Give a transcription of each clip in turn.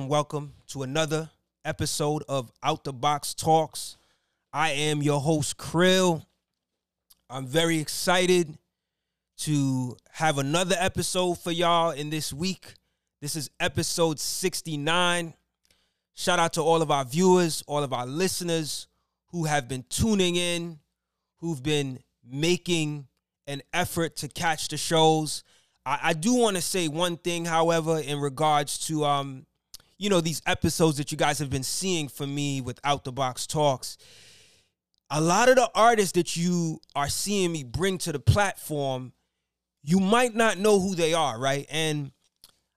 welcome, welcome, to another episode of Out the Box Talks. I am your host, Krill. I'm very excited to have another episode for y'all in this week. This is episode 69. Shout out to all of our viewers, all of our listeners who have been tuning in, who've been making an effort to catch the shows. I, I do want to say one thing, however, in regards to um, you know, these episodes that you guys have been seeing from me with Out the Box Talks. A lot of the artists that you are seeing me bring to the platform, you might not know who they are, right? And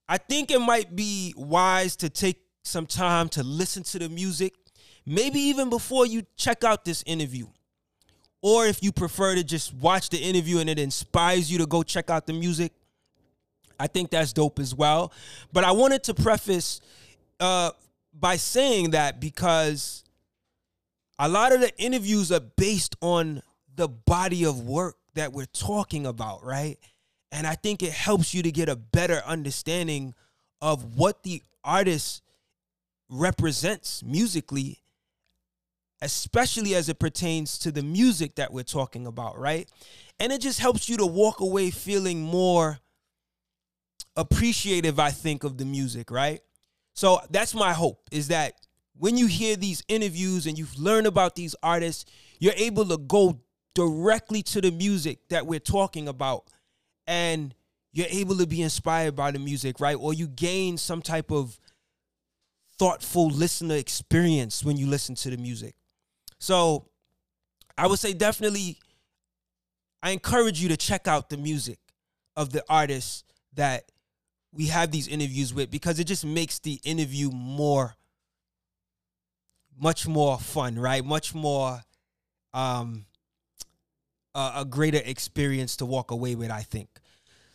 I think it might be wise to take some time to listen to the music, maybe even before you check out this interview. Or if you prefer to just watch the interview and it inspires you to go check out the music, I think that's dope as well. But I wanted to preface uh, by saying that because a lot of the interviews are based on the body of work that we're talking about, right? And I think it helps you to get a better understanding of what the artist represents musically, especially as it pertains to the music that we're talking about, right? And it just helps you to walk away feeling more appreciative, I think, of the music, right? So that's my hope is that when you hear these interviews and you've learned about these artists, you're able to go directly to the music that we're talking about and you're able to be inspired by the music, right? Or you gain some type of thoughtful listener experience when you listen to the music. So I would say definitely I encourage you to check out the music of the artists that we have these interviews with because it just makes the interview more much more fun, right? Much more um a, a greater experience to walk away with, I think.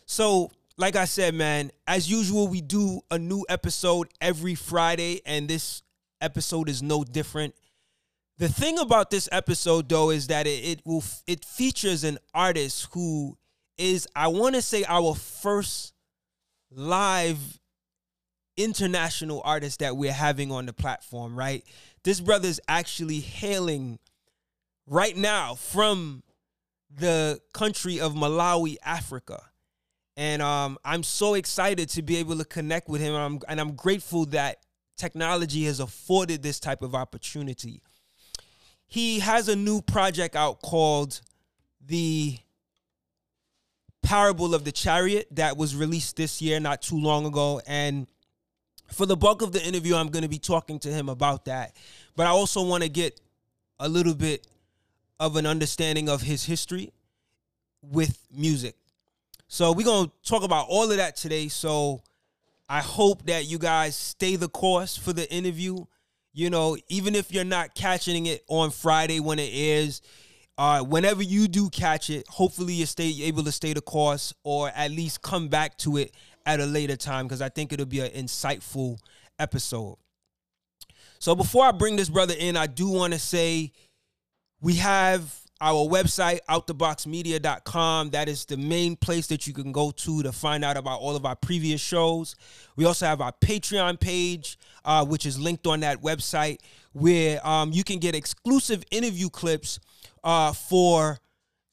So, like I said, man, as usual, we do a new episode every Friday, and this episode is no different. The thing about this episode, though, is that it, it will it features an artist who is, I want to say, our first live international artist that we're having on the platform, right? This brother's actually hailing right now from the country of Malawi, Africa. And um, I'm so excited to be able to connect with him. And I'm, and I'm grateful that technology has afforded this type of opportunity. He has a new project out called the Parable of the Chariot that was released this year, not too long ago. And for the bulk of the interview, I'm going to be talking to him about that. But I also want to get a little bit of an understanding of his history with music. So we're going to talk about all of that today. So I hope that you guys stay the course for the interview. You know, even if you're not catching it on Friday when it airs, uh, whenever you do catch it, hopefully you stay able to stay the course or at least come back to it at a later time because I think it'll be an insightful episode. So before I bring this brother in, I do want to say we have our website outtheboxmedia.com that is the main place that you can go to to find out about all of our previous shows we also have our patreon page uh, which is linked on that website where um, you can get exclusive interview clips uh, for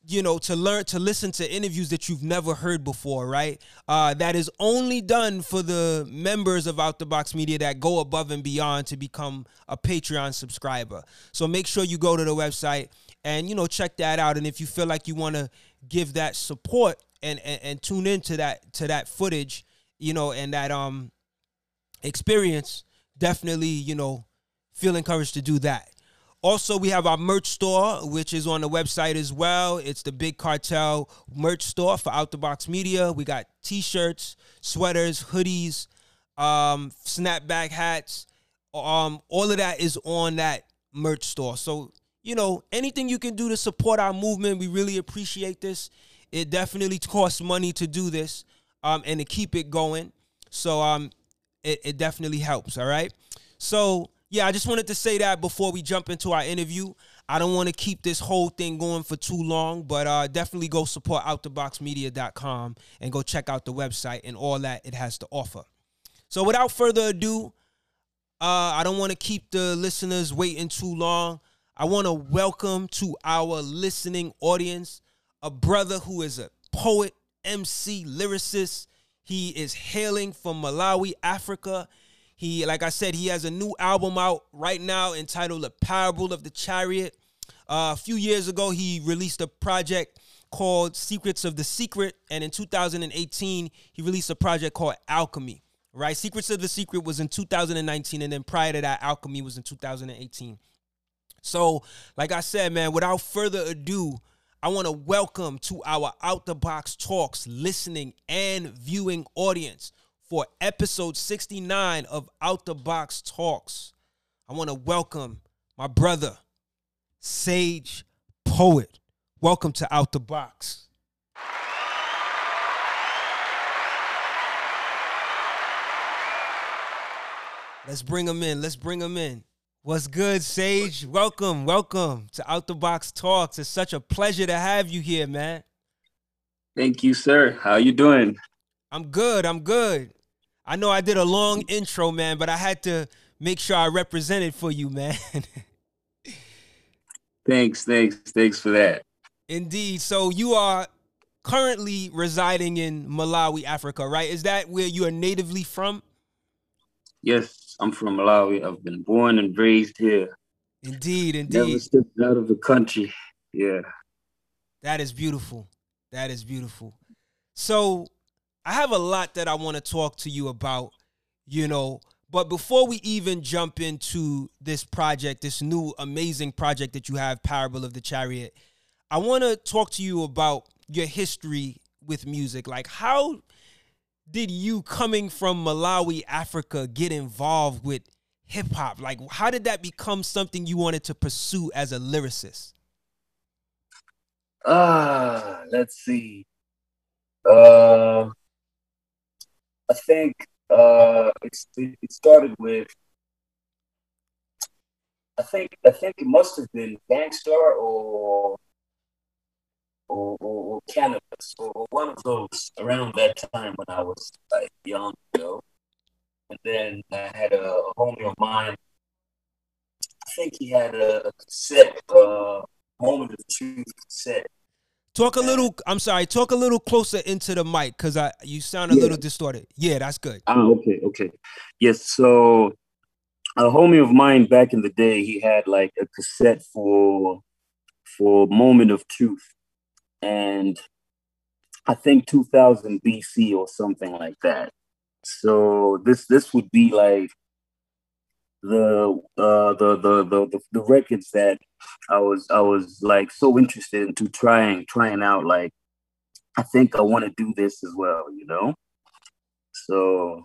you know to learn to listen to interviews that you've never heard before right? Uh, that is only done for the members of out the box media that go above and beyond to become a patreon subscriber. So make sure you go to the website and you know check that out. And if you feel like you want to give that support and, and and tune into that to that footage you know and that um experience definitely you know feel encouraged to do that also, we have our merch store, which is on the website as well. It's the Big Cartel merch store for Out the Box Media. We got t-shirts, sweaters, hoodies, um, snapback hats. Um, all of that is on that merch store. So, you know, anything you can do to support our movement, we really appreciate this. It definitely costs money to do this um, and to keep it going. So um, it, it definitely helps, all right? So yeah, I just wanted to say that before we jump into our interview. I don't want to keep this whole thing going for too long, but uh, definitely go support outtheboxmedia.com and go check out the website and all that it has to offer. So without further ado, uh, I don't want to keep the listeners waiting too long. I want to welcome to our listening audience a brother who is a poet, MC, lyricist. He is hailing from Malawi, Africa. He, like I said, he has a new album out right now entitled "The Parable of the Chariot." Uh, a few years ago, he released a project called Secrets of the Secret. And in 2018, he released a project called Alchemy, right? Secrets of the Secret was in 2019. And then prior to that, Alchemy was in 2018. So, like I said, man, without further ado, I want to welcome to our Out the Box Talks listening and viewing audience for episode 69 of Out the Box Talks. I want to welcome my brother, Sage Poet. Welcome to Out the Box. Let's bring him in. Let's bring him in. What's good, Sage? Welcome, welcome to Out the Box Talks. It's such a pleasure to have you here, man. Thank you, sir. How you doing? I'm good. I'm good. I know I did a long intro, man, but I had to make sure I represented for you, man. thanks, thanks, thanks for that. Indeed. So you are currently residing in Malawi, Africa, right? Is that where you are natively from? Yes, I'm from Malawi. I've been born and raised here. Indeed, indeed. Never stepped out of the country. Yeah. That is beautiful. That is beautiful. So I have a lot that I want to talk to you about, you know, but before we even jump into this project, this new amazing project that you have, Parable of the Chariot, I want to talk to you about your history with music. Like, how did you, coming from Malawi, Africa, get involved with hip hop? Like, how did that become something you wanted to pursue as a lyricist? Ah, uh, let's see. Uh, I think uh, it started with. I think I think it must have been Gang Starr or or, or, or Canibus or one of those around that time when I was like young, you know. And then I had a, a homie of mine. I think he had a, a cassette, uh, Moment of Truth cassette. Talk a little. I'm sorry. Talk a little closer into the mic because I you sound a yeah. little distorted. Yeah, that's good. Oh, okay, okay. Yes. So a homie of mine back in the day, he had like a cassette for for Moment of Truth, and I think 2000 BC or something like that. So this this would be like the uh the the the the, records that I was I was like so interested into trying trying out like I think I want to do this as well, you know. So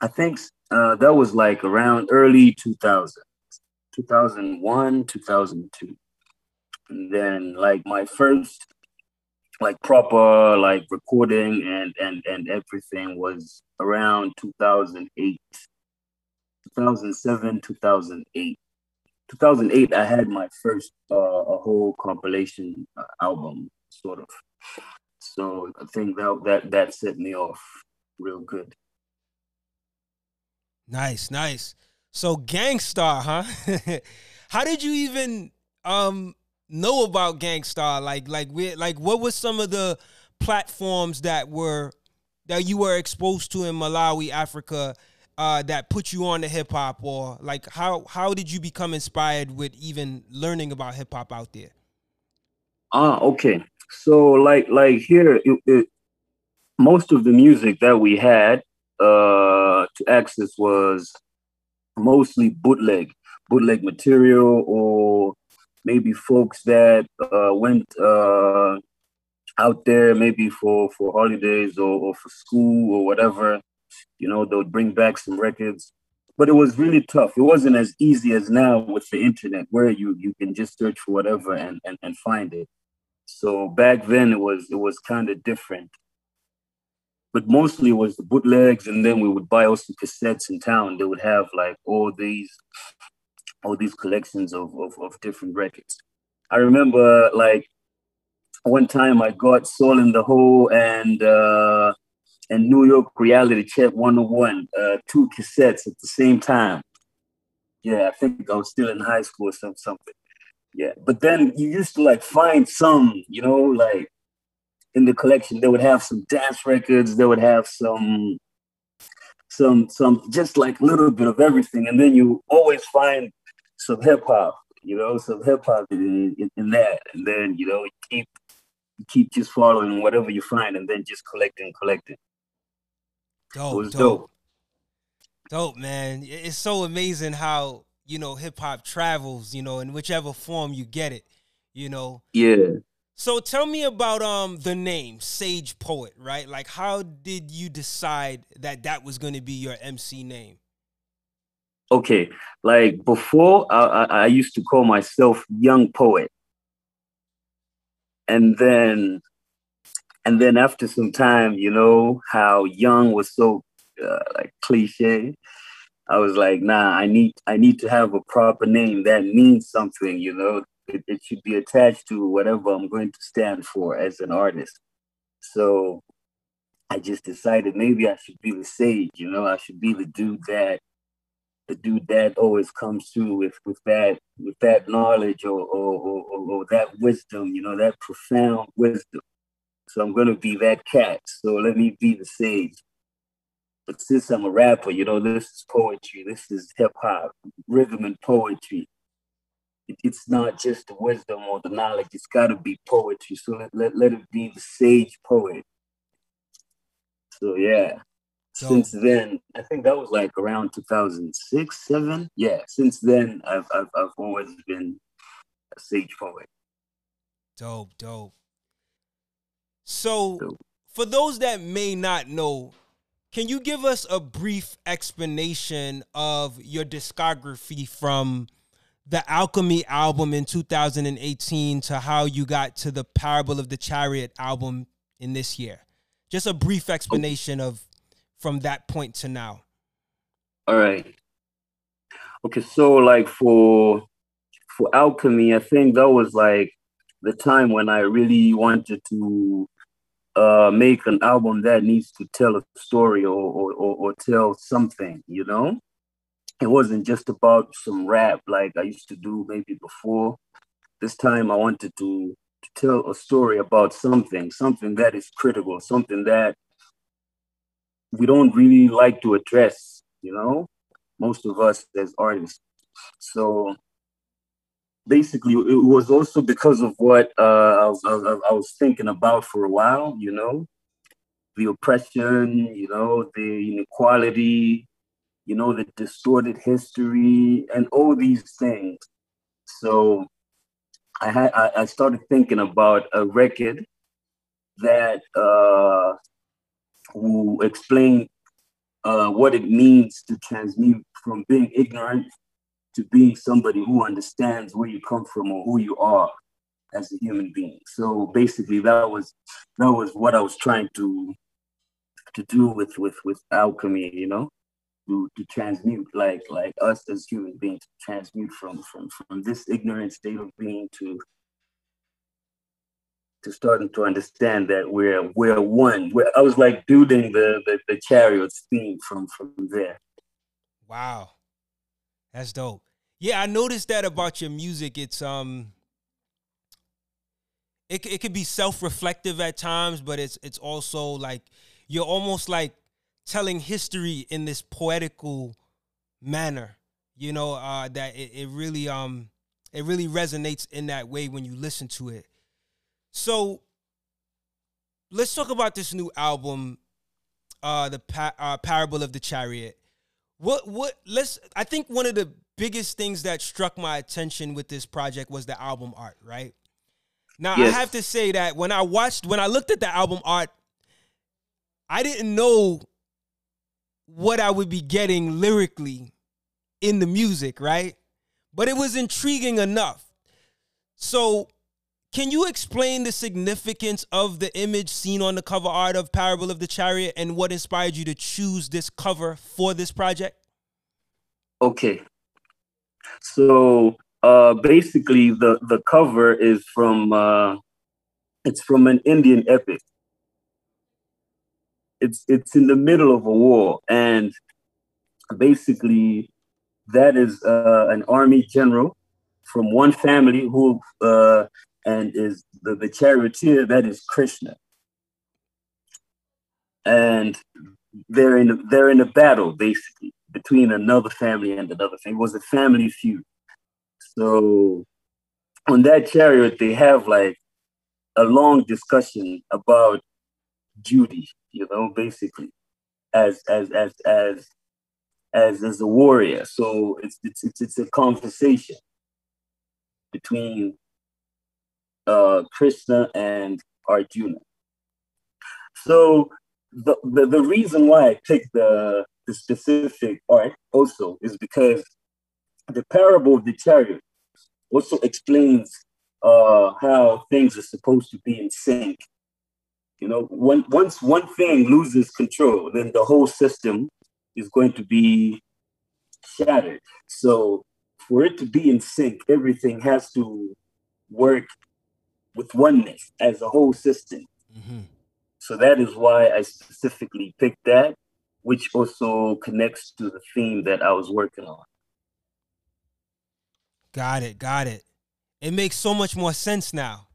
I think uh, that was like around early 2000, 2001, 2002. And then like my first like proper like recording and and and everything was around 2008 2007 2008 2008 i had my first uh, a whole compilation uh, album sort of. So i think that that that set me off real good. Nice nice. So Gang Starr huh? How did you even um know about Gang Starr? Like, like, we, like, what were some of the platforms that were that you were exposed to in Malawi, Africa, uh, that put you on to hip hop, or like, how how did you become inspired with even learning about hip hop out there? Ah, okay. So, like, like here, it, it, most of the music that we had uh, to access was mostly bootleg, bootleg material or maybe folks that uh, went uh, out there maybe for, for holidays or, or for school or whatever. You know, they would bring back some records. But it was really tough. It wasn't as easy as now with the internet where you, you can just search for whatever and, and, and find it. So back then it was it was kind of different. But mostly it was the bootlegs and then we would buy also cassettes in town. They would have like all these all these collections of, of, of different records. I remember like one time I got Soul in the Hole and uh, and New York Reality Check 101, uh, two cassettes at the same time. Yeah, I think I was still in high school or some, something. Yeah, but then you used to like find some, you know, like in the collection, they would have some dance records, they would have some, some, some, just like a little bit of everything, and then you always find some hip hop, you know, some hip hop in, in, in, that, and then you know, you keep, you keep just following whatever you find, and then just collecting, collecting. Dope, it was dope. dope. Dope, man. It's so amazing how, you know, hip hop travels, you know, in whichever form you get it, you know. Yeah. So tell me about um the name Sage Poet, right? Like how did you decide that that was going to be your MC name? Okay, like before I, I, I used to call myself Young Poet. And then and then after some time, you know, how young was so uh, like cliche. I was like, nah, I need I need to have a proper name that means something, you know. It, it should be attached to whatever I'm going to stand for as an artist. So I just decided maybe I should be the sage, you know, I should be the dude that the dude that always comes through with with that with that knowledge or or, or, or that wisdom, you know, that profound wisdom. So I'm gonna be that cat. So let me be the sage. But since I'm a rapper, you know, this is poetry. This is hip hop, rhythm and poetry. It, it's not just the wisdom or the knowledge. It's got to be poetry. So let, let, let it be the sage poet. So yeah. So, since then, I think that was like around 2006, seven. Yeah. Since then, I've I've, I've always been a sage poet. Dope, dope. So, for those that may not know, can you give us a brief explanation of your discography from the Alchemy album in 2018 to how you got to the Parable of the Chariot album in this year? Just a brief explanation of from that point to now. All right. Okay, so like for for Alchemy, I think that was like the time when I really wanted to uh, make an album that needs to tell a story or, or, or, or tell something, you know? It wasn't just about some rap like I used to do maybe before. This time I wanted to, to tell a story about something, something that is critical, something that we don't really like to address, you know, most of us as artists. So basically it was also because of what uh, I, was, I, was, thinking about for a while you know? The oppression you know the inequality you know the distorted history and all these things. So i had i, I started thinking about a record that uh, will explain uh, what it means to transmute from being ignorant to being somebody who understands where you come from or who you are as a human being. So basically, that was that was what I was trying to to do with with with alchemy. You know, to to transmute like like us as human beings, transmute from from from this ignorant state of being to to starting to understand that we're we're one. We're, I was like building the, the the chariots theme from from there. Wow. That's dope. Yeah, I noticed that about your music. It's um it it could be self-reflective at times, but it's it's also like you're almost like telling history in this poetical manner. You know, uh that it, it really um it really resonates in that way when you listen to it. So let's talk about this new album, uh the pa- uh, Parable of the Chariot. What what let's I think one of the biggest things that struck my attention with this project was the album art, right? Now yes. I have to say that when I watched when I looked at the album art, I didn't know what I would be getting lyrically in the music, right? But it was intriguing enough. So, can you explain the significance of the image seen on the cover art of Parable of the Chariot and what inspired you to choose this cover for this project? Okay. So uh, basically, the, the cover is from uh, it's from an Indian epic. it's it's in the middle of a war, and basically that is uh, an army general from one family who uh, and is the, the charioteer that is Krishna. And they're in they're in a battle basically between another family and another family. It was a family feud. So on that chariot, they have like a long discussion about duty, you know, basically, as as as as as as a warrior. So it's it's it's, it's a conversation between uh, Krishna and Arjuna. So the, the, the reason why I picked the, the specific art also is because the parable of the chariot also explains uh, how things are supposed to be in sync. You know, when, once one thing loses control, then the whole system is going to be shattered. So for it to be in sync, everything has to work with oneness as a whole system. Mm-hmm. So that is why I specifically picked that, which also connects to the theme that I was working on. Got it, got it. It makes so much more sense now.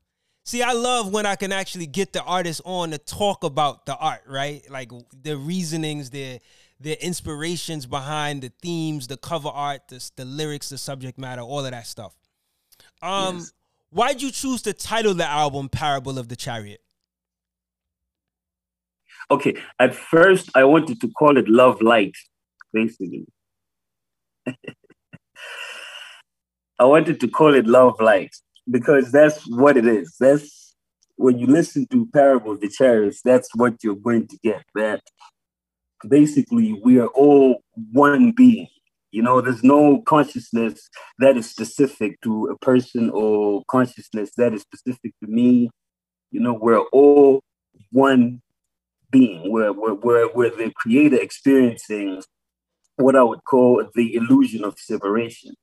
See, I love when I can actually get the artist on to talk about the art, right? Like the reasonings, their their inspirations behind the themes, the cover art, the, the lyrics, the subject matter, all of that stuff. Um, yes. Why'd you choose to title the album "Parable of the Chariot"? Okay, at first I wanted to call it Love Light, basically. I wanted to call it Love Light because that's what it is. That's when you listen to Parable of the Chariot, that's what you're going to get. That basically we are all one being. You know, there's no consciousness that is specific to a person or consciousness that is specific to me. You know, we're all one being, We're, we're, we're, where the creator experiencing what I would call the illusion of separation.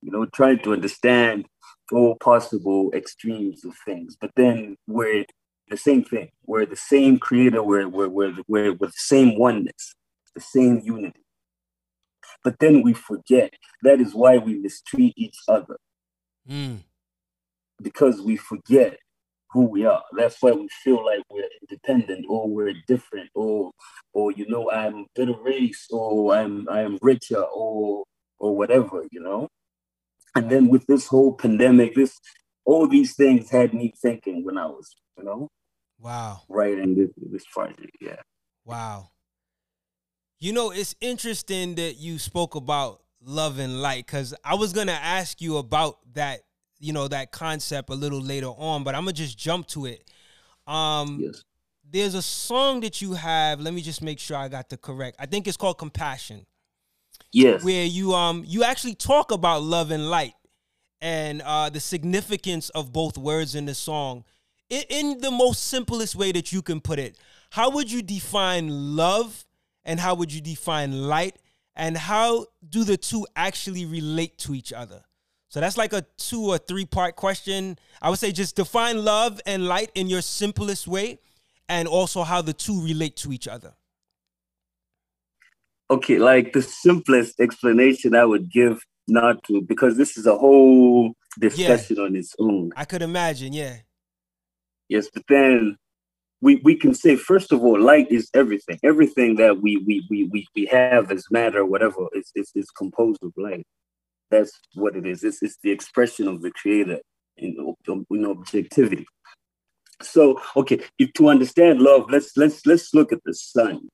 You know, trying to understand all possible extremes of things, but then we're the same thing. We're the same creator. We're we're we're, we're, we're the same oneness, the same unity. But then we forget. That is why we mistreat each other. Mm. Because we forget who we are. That's why we feel like we're independent or we're different or or you know I'm better race or I'm I'm richer or or whatever, you know. And then with this whole pandemic, this all these things had me thinking when I was, you know, wow, writing this this project. Yeah. Wow. You know, it's interesting that you spoke about love and light because I was gonna ask you about that you know that concept a little later on, but I'm gonna just jump to it. Um, yes. There's a song that you have. Let me just make sure I got the correct. I think it's called "Compassion." Yes. Where you um you actually talk about love and light and uh, the significance of both words in the song in, in the most simplest way that you can put it. How would you define love and how would you define light and how do the two actually relate to each other? So that's like a two or three part question. I would say just define love and light in your simplest way and also how the two relate to each other. Okay, like the simplest explanation I would give not to because this is a whole discussion yeah. on its own. I could imagine, yeah. Yes, but then we, we can say first of all, light is everything. Everything that we we we we, we have as matter, whatever, is, is is composed of light. That's what it is. It's, it's the expression of the creator in, in objectivity. So, okay, if to understand love, let's let's let's look at the sun.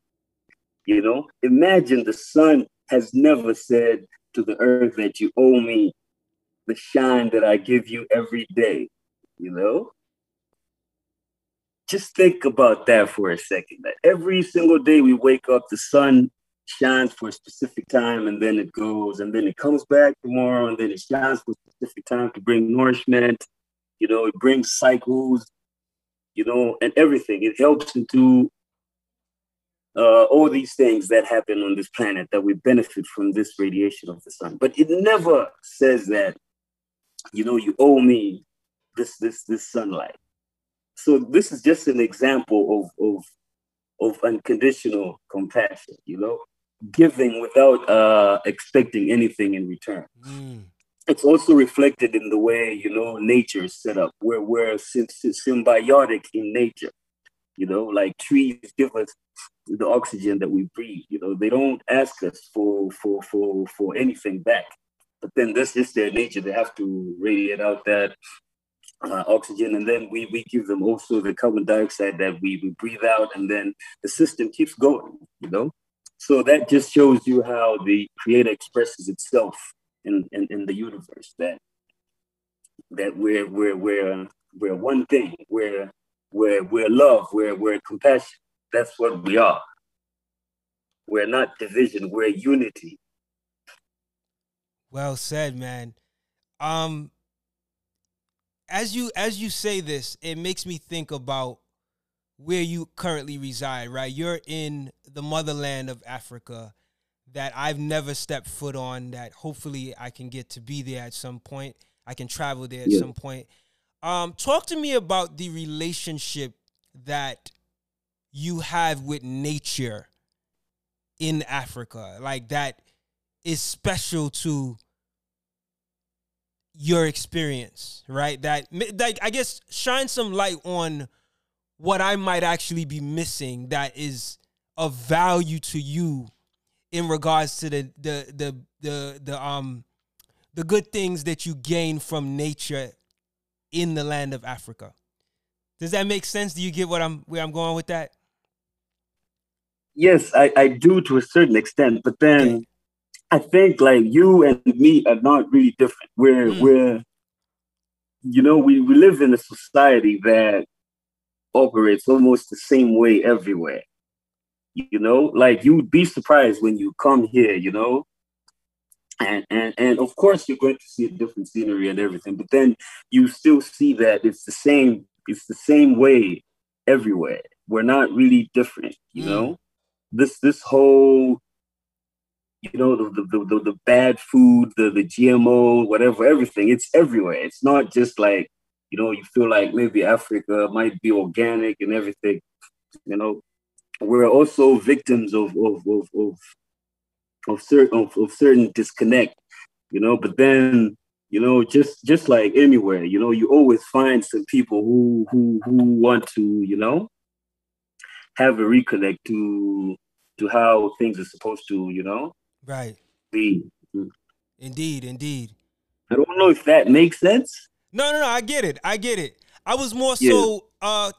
You know, imagine the sun has never said to the earth that you owe me the shine that I give you every day. You know, just think about that for a second. That every single day we wake up, the sun shines for a specific time and then it goes and then it comes back tomorrow and then it shines for a specific time to bring nourishment. You know it brings cycles you know and everything. It helps into uh, all these things that happen on this planet that we benefit from this radiation of the sun. But it never says that you know you owe me this this this sunlight so this is just an example of of of unconditional compassion, you know, giving without uh, expecting anything in return. Mm. It's also reflected in the way, you know, nature is set up, where we're symbiotic in nature. You know, like trees give us the oxygen that we breathe. You know, they don't ask us for for for for anything back. But then that's just their nature. They have to radiate out that uh, oxygen, and then we, we give them also the carbon dioxide that we, we breathe out, and then the system keeps going, you know? So that just shows you how the creator expresses itself in, in, in the universe, that that we're, we're, we're, we're one thing, we're, we're, we're love, we're, we're compassion. That's what we are. We're not division, we're unity. Well said, man. Um, as you as you say this, it makes me think about where you currently reside, right? You're in the motherland of Africa that I've never stepped foot on that hopefully I can get to be there at some point. I can travel there at yeah. some point. Um, talk to me about the relationship that you have with nature in Africa. Like that is special to your experience, right? That like I guess shine some light on what I might actually be missing that is of value to you in regards to the the the the the um the good things that you gain from nature in the land of Africa. Does that make sense? Do you get what I'm where I'm going with that? Yes, I, I do to a certain extent, but then okay. I think like you and me are not really different. We're mm. we're you know, we, we live in a society that operates almost the same way everywhere. You know, like you would be surprised when you come here, you know. And and and of course you're going to see a different scenery and everything, but then you still see that it's the same, it's the same way everywhere. We're not really different, you mm. know. This this whole you know the the, the, the bad food the the gmo whatever everything. It's everywhere. It's not just like you know you feel like maybe africa might be organic and everything you know. We're also victims of of of of, of certain of, of certain disconnect you know. But then you know just just like anywhere you know you always find some people who who who want to you know have a reconnect to to how things are supposed to you know Right. Be. Indeed, indeed. I don't know if that makes sense. No, no, no. I get it. I get it. I was more yeah. so uh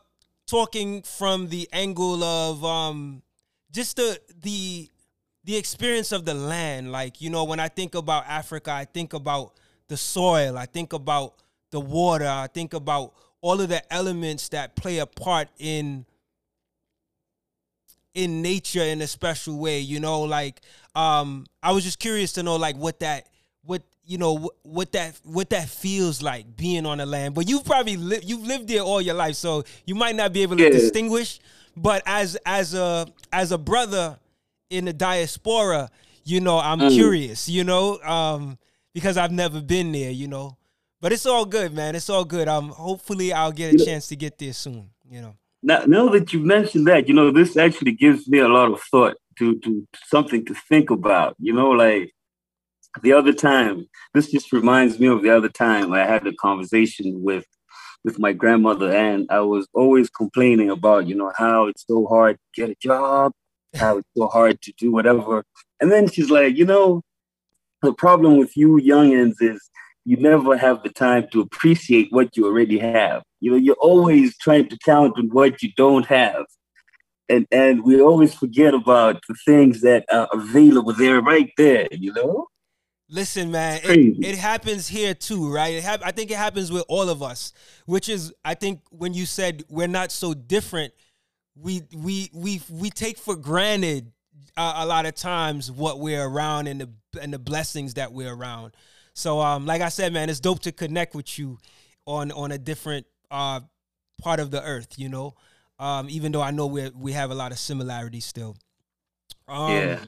talking from the angle of um just the the the experience of the land. Like, you know, when I think about Africa, I think about the soil, I think about the water, I think about all of the elements that play a part in in nature in a special way you know like um i was just curious to know like what that what you know what, what that what that feels like being on the land. But you've probably li- you've lived there all your life so you might not be able to yeah. distinguish. But as as a as a brother in the diaspora you know i'm mm. curious you know um because i've never been there you know. But it's all good man. It's all good. Um hopefully i'll get a chance to get there soon you know now, now that you mentioned that, you know, this actually gives me a lot of thought to, to something to think about. You know, like the other time, this just reminds me of the other time I had a conversation with with my grandmother, and I was always complaining about, you know, how it's so hard to get a job, how it's so hard to do whatever. And then she's like, you know, the problem with you youngins is you never have the time to appreciate what you already have. You know, you're always trying to count on what you don't have. And and we always forget about the things that are available there right there, you know? Listen, man, it, it, happens here too, right? It ha- I think it happens with all of us, which is, I think, when you said we're not so different, we we we we take for granted uh, a lot of times what we're around and the and the blessings that we're around. So, um, like I said, man, it's dope to connect with you on on a different uh, part of the earth, you know. Um, even though I know we we have a lot of similarities still. Um, yeah.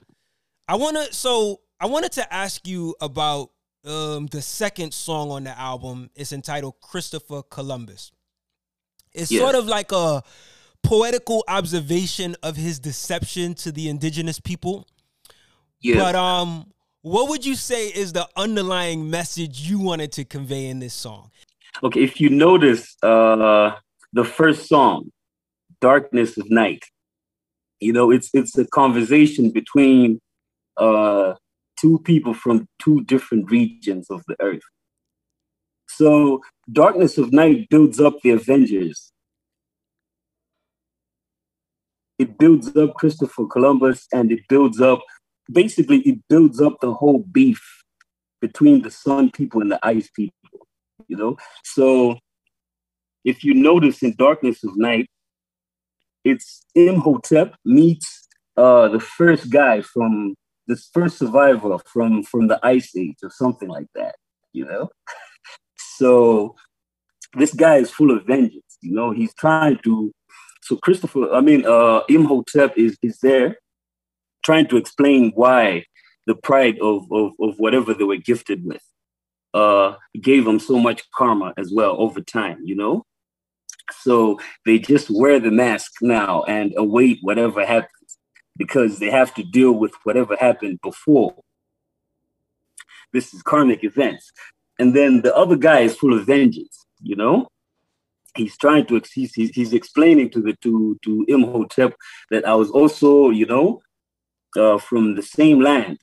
I wanna so I wanted to ask you about um, the second song on the album. It's entitled Christopher Columbus. It's sort of like a poetical observation of his deception to the indigenous people. Yeah. But um, what would you say is the underlying message you wanted to convey in this song? Okay, if you notice uh the first song, Darkness of Night, you know, it's it's a conversation between uh two people from two different regions of the earth. So Darkness of Night builds up the Avengers. It builds up Christopher Columbus and it builds up basically it builds up the whole beef between the sun people and the ice people, you know? So if you notice in Darkness of Night, it's Imhotep meets uh, the first guy from this first survivor from from the ice age or something like that, you know? So this guy is full of vengeance, you know, he's trying to so Christopher, I mean uh Imhotep is is there trying to explain why the pride of, of, of whatever they were gifted with uh, gave them so much karma as well over time, you know? So they just wear the mask now and await whatever happens because they have to deal with whatever happened before. This is karmic events. And then the other guy is full of vengeance, you know? He's trying to he's, he's explaining to the to to Imhotep that I was also, you know, uh, from the same land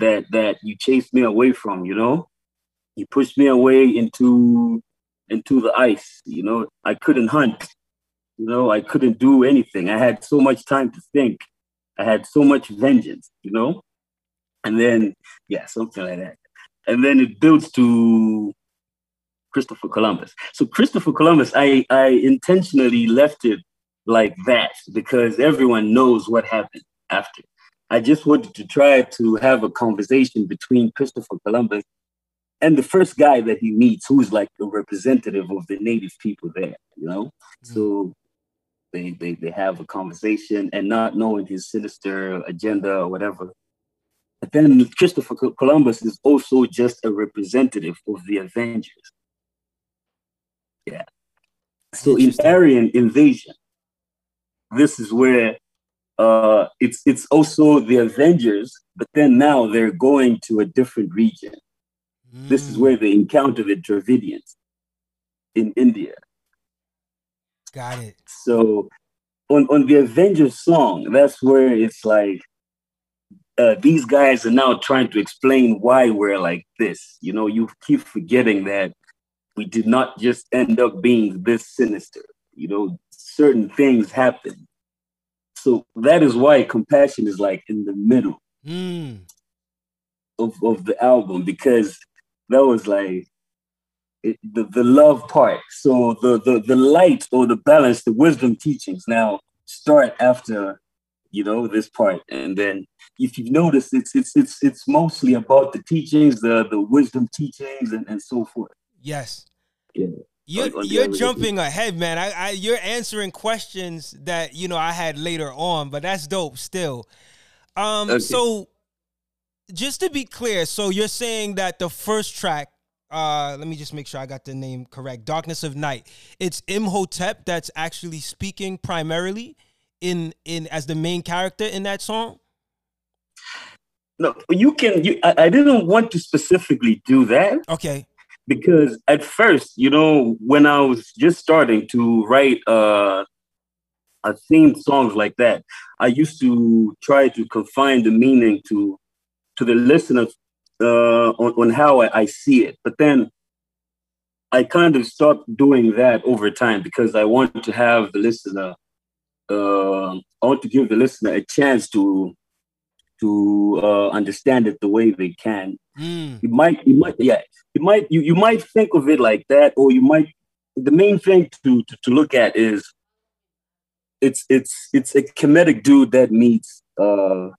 that that you chased me away from. You know, you pushed me away into into the ice. You know, I couldn't hunt. You know, I couldn't do anything. I had so much time to think. I had so much vengeance. You know, and then yeah, something like that. And then it builds to Christopher Columbus. So Christopher Columbus, I I intentionally left it like that because everyone knows what happened after. I just wanted to try to have a conversation between Christopher Columbus and the first guy that he meets, who's like a representative of the native people there, you know? Mm-hmm. So they, they, they have a conversation and not knowing his sinister agenda or whatever. But then Christopher Columbus is also just a representative of the Avengers. Yeah. So in Aryan invasion, this is where uh, it's it's also the Avengers, but then now they're going to a different region. Mm. This is where they encounter the Dravidians in India. Got it. So on, on the Avengers song, that's where it's like uh, these guys are now trying to explain why we're like this. You know, you keep forgetting that we did not just end up being this sinister. You know, certain things happen so that is why compassion is like in the middle mm. of, of the album because that was like it, the, the love part. So the, the the light or the balance, the wisdom teachings now start after you know this part, and then if you notice, it's it's it's it's mostly about the teachings, the the wisdom teachings, and, and so forth. Yes. Yeah. You're, you're jumping ahead, man. I, I, you're answering questions that you know I had later on, but that's dope still. Um, okay. so just to be clear, so you're saying that the first track, uh, let me just make sure I got the name correct. Darkness of Night. It's Imhotep that's actually speaking primarily in in as the main character in that song. No, you can. You, I, I didn't want to specifically do that. Okay because at first, you know, when I was just starting to write uh, a theme songs like that, I used to try to confine the meaning to to the listener uh, on, on how I, I see it. But then I kind of stopped doing that over time because I want to have the listener. Uh, I want to give the listener a chance to to uh, understand it the way they can. Mm. You might, you might, yeah, you might, you, you might think of it like that, or you might. The main thing to, to, to look at is it's it's it's a Kemetic dude that meets uh,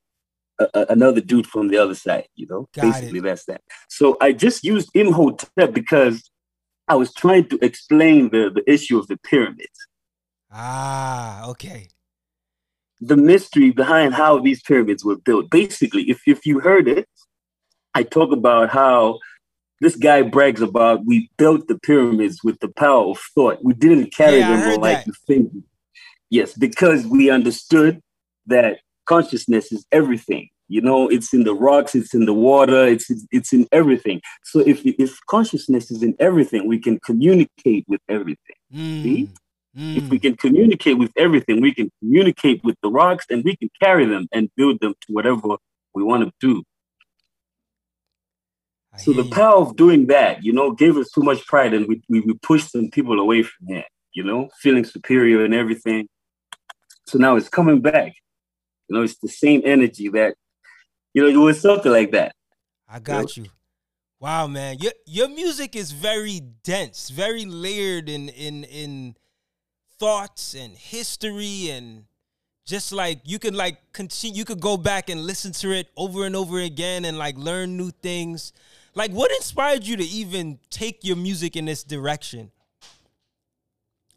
a, another dude from the other side. You know, Got basically it. that's that. So I just used Imhotep because I was trying to explain the the issue of the pyramids. Ah, okay the mystery behind how these pyramids were built. Basically, if, if you heard it, I talk about how this guy brags about we built the pyramids with the power of thought. We didn't carry yeah, them like the thing. Yes, because we understood that consciousness is everything. You know, it's in the rocks, it's in the water, it's it's in everything. So if if consciousness is in everything, we can communicate with everything. Mm. See? Mm. If we can communicate with everything, we can communicate with the rocks and we can carry them and build them to whatever we want to do. I so the power of doing that, you know, gave us too much pride and we, we, we pushed some people away from that, you know, feeling superior and everything. So now it's coming back. You know, it's the same energy that, you know, it was something like that. I got you. Know? you. Wow, man. Your your music is very dense, very layered in in in thoughts and history and just like you can like continue you could go back and listen to it over and over again and like learn new things like what inspired you to even take your music in this direction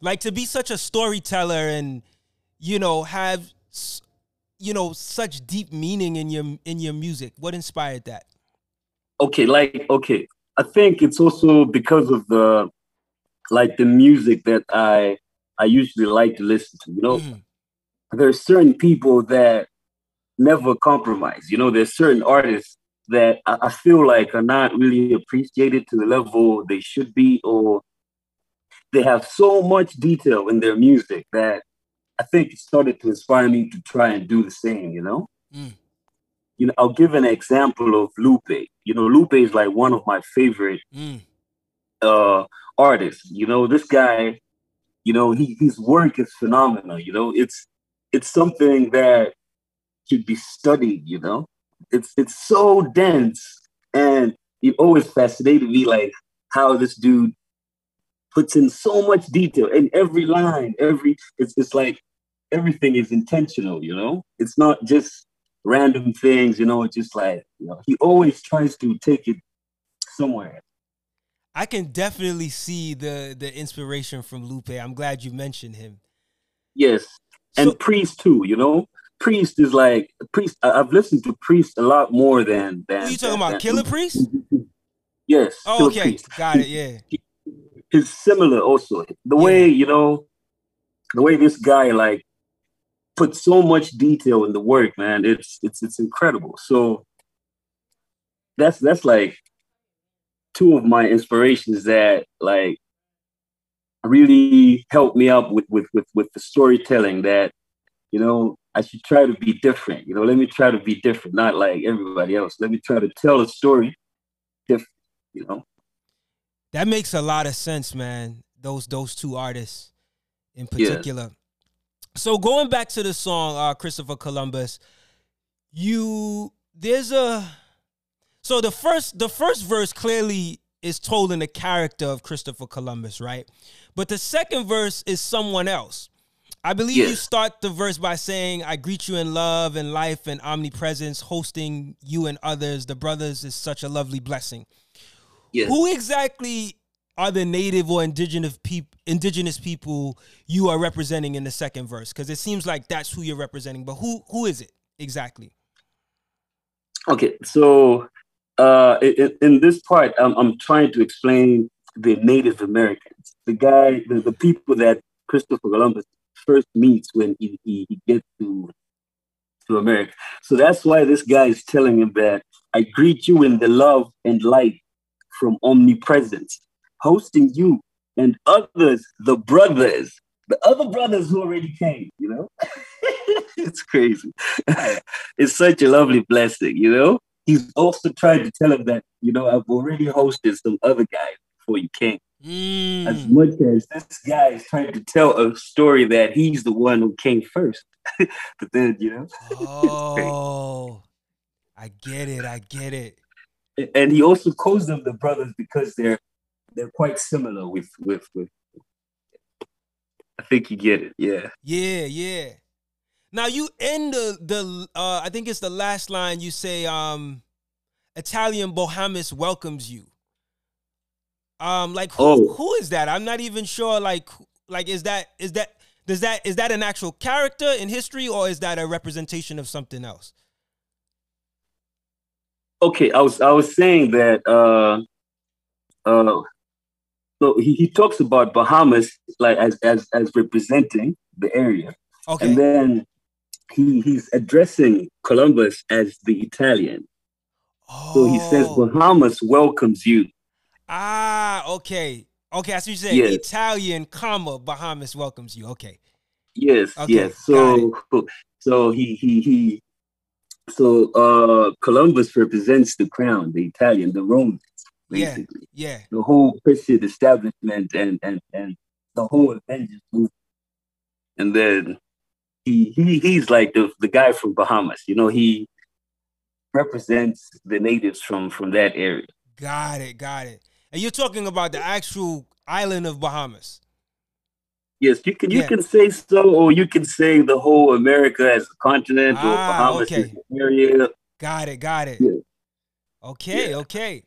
like to be such a storyteller and you know have you know such deep meaning in your in your music what inspired that okay like okay i think it's also because of the like the music that i I usually like to listen to. You know, mm. there's certain people that never compromise. You know, there's certain artists that I, I feel like are not really appreciated to the level they should be, or they have so much detail in their music that I think it started to inspire me to try and do the same. You know. Mm. You know, I'll give an example of Lupe. You know, Lupe is like one of my favorite mm. uh artists. You know, this guy you know, he, his work is phenomenal. You know, it's it's something that should be studied. You know, it's it's so dense, and it always fascinated me, like how this dude puts in so much detail in every line. Every it's it's like everything is intentional. You know, it's not just random things. You know, it's just like you know, he always tries to take it somewhere. I can definitely see the the inspiration from Lupe. I'm glad you mentioned him. Yes, and so, Priest too. You know, Priest is like Priest. I've listened to Priest a lot more than than. Are you talking than, about Killah Priest? Yes. Oh, okay, Priest. got it. Yeah. He's similar also. The yeah. way you know, the way this guy like put so much detail in the work, man. It's it's it's incredible. So that's that's like two of my inspirations that like really helped me up with with with, with the storytelling that you know I should try to be different. You know, let me try to be different, not like everybody else. Let me try to tell a story different. You know, that makes a lot of sense, man. Those those two artists in particular. So going back to the song uh, Christopher Columbus, you there's a so the first the first verse clearly is told in the character of Christopher Columbus, right? But the second verse is someone else. I believe yes. you start the verse by saying, I greet you in love and life and omnipresence, hosting you and others. The brothers is such a lovely blessing. Yes. Who exactly are the native or indigenous people indigenous people you are representing in the second verse? Because it seems like that's who you're representing, but who who is it exactly? Okay, so uh, in, in, this part, I'm, I'm trying to explain the Native Americans, the guy, the, the people that Christopher Columbus first meets when he, he, he gets to to America. So that's why this guy is telling him that I greet you in the love and light from omnipresence, hosting you and others, the brothers, the other brothers who already came, you know? it's crazy. it's such a lovely blessing, you know? he's also trying to tell him that, you know, I've already hosted some other guys before you came. Mm. As much as this guy is trying to tell a story that he's the one who came first. but then, you know. oh, I get it. I get it. And he also calls them the brothers because they're they're quite similar with with with I think you get it. Yeah. Yeah, yeah. Now you end the the uh, I think it's the last line you say um Italian Bohemus welcomes you. Um like who oh. who is that? I'm not even sure like like is that is that does that is that an actual character in history or is that a representation of something else? Okay, I was I was saying that uh uh so he, he talks about Bahamas like as as as representing the area Okay. And then he he's addressing Columbus as the Italian. oh. So he says Bahamas welcomes you. Ah, okay. Okay, I see you're saying. Yes. Italian, comma, Bahamas welcomes you. Okay. Yes, Okay, yes. So so he he he so uh Columbus represents the crown, the Italian, the Romans, Yeah. Basically. Yeah. The whole Christian establishment and and and the whole Avengers movement. And then he he he's like the the guy from Bahamas. You know, he represents the natives from from that area. Got it. Got it. And you're talking about the actual island of Bahamas. Yes, you can you Yeah. can say so, or you can say the whole America as a continent, or Ah, Bahamas okay. area. Got it. Got it. Yeah. Okay. Yeah. Okay.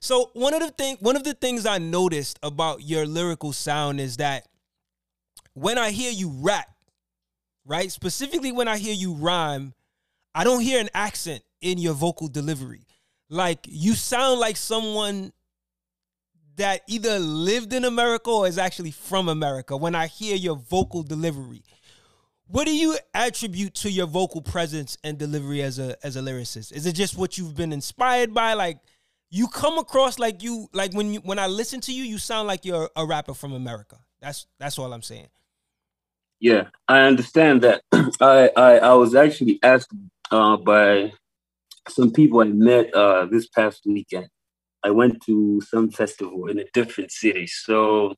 So one of the thing, one of the things I noticed about your lyrical sound is that when I hear you rap, right, specifically when I hear you rhyme, I don't hear an accent in your vocal delivery. Like you sound like someone that either lived in America or is actually from America when I hear your vocal delivery. What do you attribute to your vocal presence and delivery as a as a lyricist? Is it just what you've been inspired by? Like you come across like you like when you when I listen to you, you sound like you're a rapper from America. That's that's all I'm saying. Yeah, I understand that. I, I I was actually asked uh, by some people I met uh, this past weekend. I went to some festival in a different city, so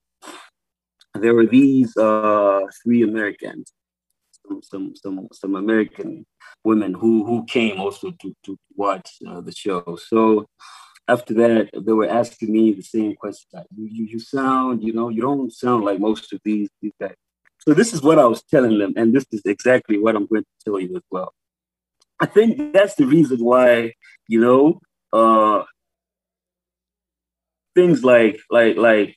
there were these uh, three Americans, some some some some American women who who came also to to watch uh, the show. So after that, they were asking me the same question: like, you, you sound, you know, you don't sound like most of these these guys. So this is what I was telling them, and this is exactly what I'm going to tell you as well. I think that's the reason why, you know, uh, things like like like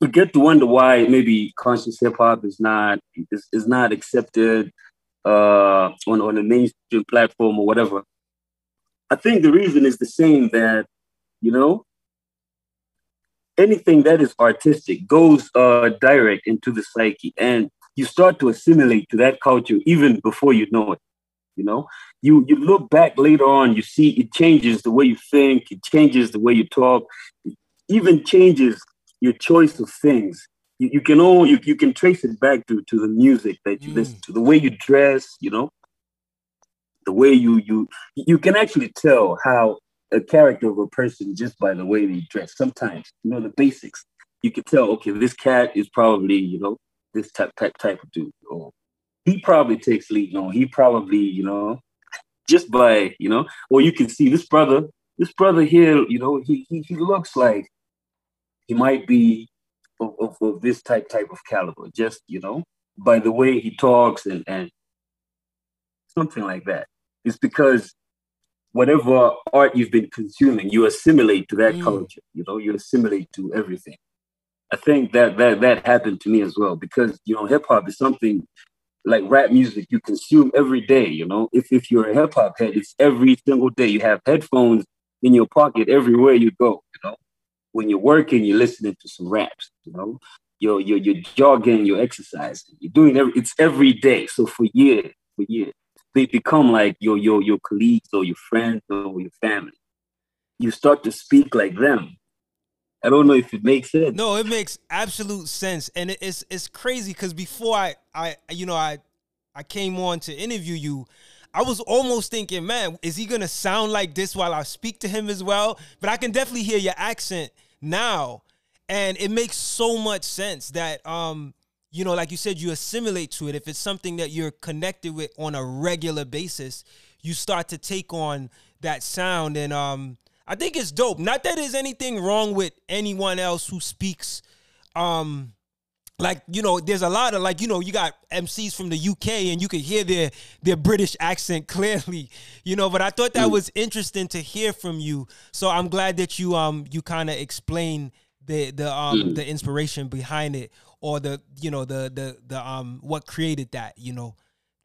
you get to wonder why maybe conscious hip hop is not is, is not accepted uh, on on a mainstream platform or whatever. I think the reason is the same that you know anything that is artistic goes uh, direct into the psyche, and you start to assimilate to that culture even before you know it. You know, you you look back later on, you see it changes the way you think, it changes the way you talk, it even changes your choice of things. You, you can all you, you can trace it back to to the music that you Mm. listen to, the way you dress, you know, the way you you you can actually tell how a character of a person just by the way they dress. Sometimes, you know, the basics. You can tell, okay, this cat is probably, you know, this type type type of dude. Or he probably takes lead. No, he probably, you know, just by, you know, or you can see this brother, this brother here, you know, he he, he looks like he might be of, of, of this type type of caliber, just, you know, by the way he talks and and something like that. It's because whatever art you've been consuming, you assimilate to that Mm. culture. You know, you assimilate to everything. I think that that that happened to me as well because you know hip hop is something like rap music you consume every day. You know, if if you're a hip hop head, it's every single day. You have headphones in your pocket everywhere you go. You know, when you're working, you're listening to some raps. You know, you're you're, you're jogging, you're exercising, you're doing every. It's every day. So for years, for years, they become like your your your colleagues or your friends or your family. You start to speak like them. I don't know if it makes sense. No, it makes absolute sense, and it's it's crazy because before I I you know I I came on to interview you, I was almost thinking, man, is he gonna sound like this while I speak to him as well? But I can definitely hear your accent now, and it makes so much sense that um you know like you said you assimilate to it. If it's something that you're connected with on a regular basis you start to take on that sound. And um I think it's dope. Not that there's anything wrong with anyone else who speaks um like you know there's a lot of like you know you got MCs from the UK and you can hear their their British accent clearly you know but I thought that was interesting to hear from you. So I'm glad that you um you kind of explain the the um the inspiration behind it or the you know the the the um what created that you know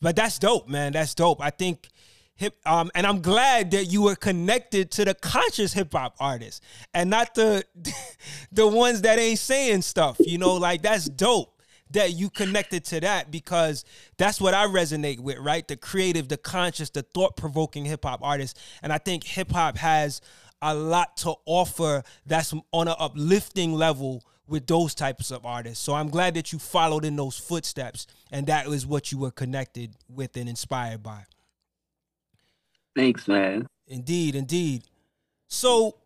but that's dope man that's dope I think hip um and I'm glad that you were connected to the conscious hip hop artists and not the the ones that ain't saying stuff you know like that's dope that you connected to that because that's what I resonate with, right? The creative, the conscious, the thought provoking hip hop artist. And I think hip hop has a lot to offer that's on an uplifting level with those types of artists. So I'm glad that you followed in those footsteps and that was what you were connected with and inspired by. Thanks, man. Indeed, indeed. So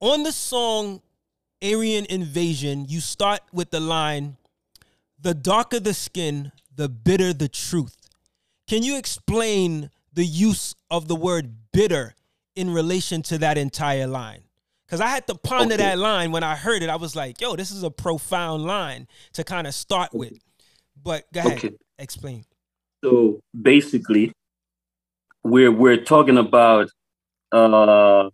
on the song Aryan Invasion, you start with the line, the darker the skin, the bitter the truth. Can you explain the use of the word bitter in relation to that entire line? Because I had to ponder okay. that line when I heard it. I was like, yo, this is a profound line to kind of start with. But go ahead, okay. explain. So basically, we're we're talking about uh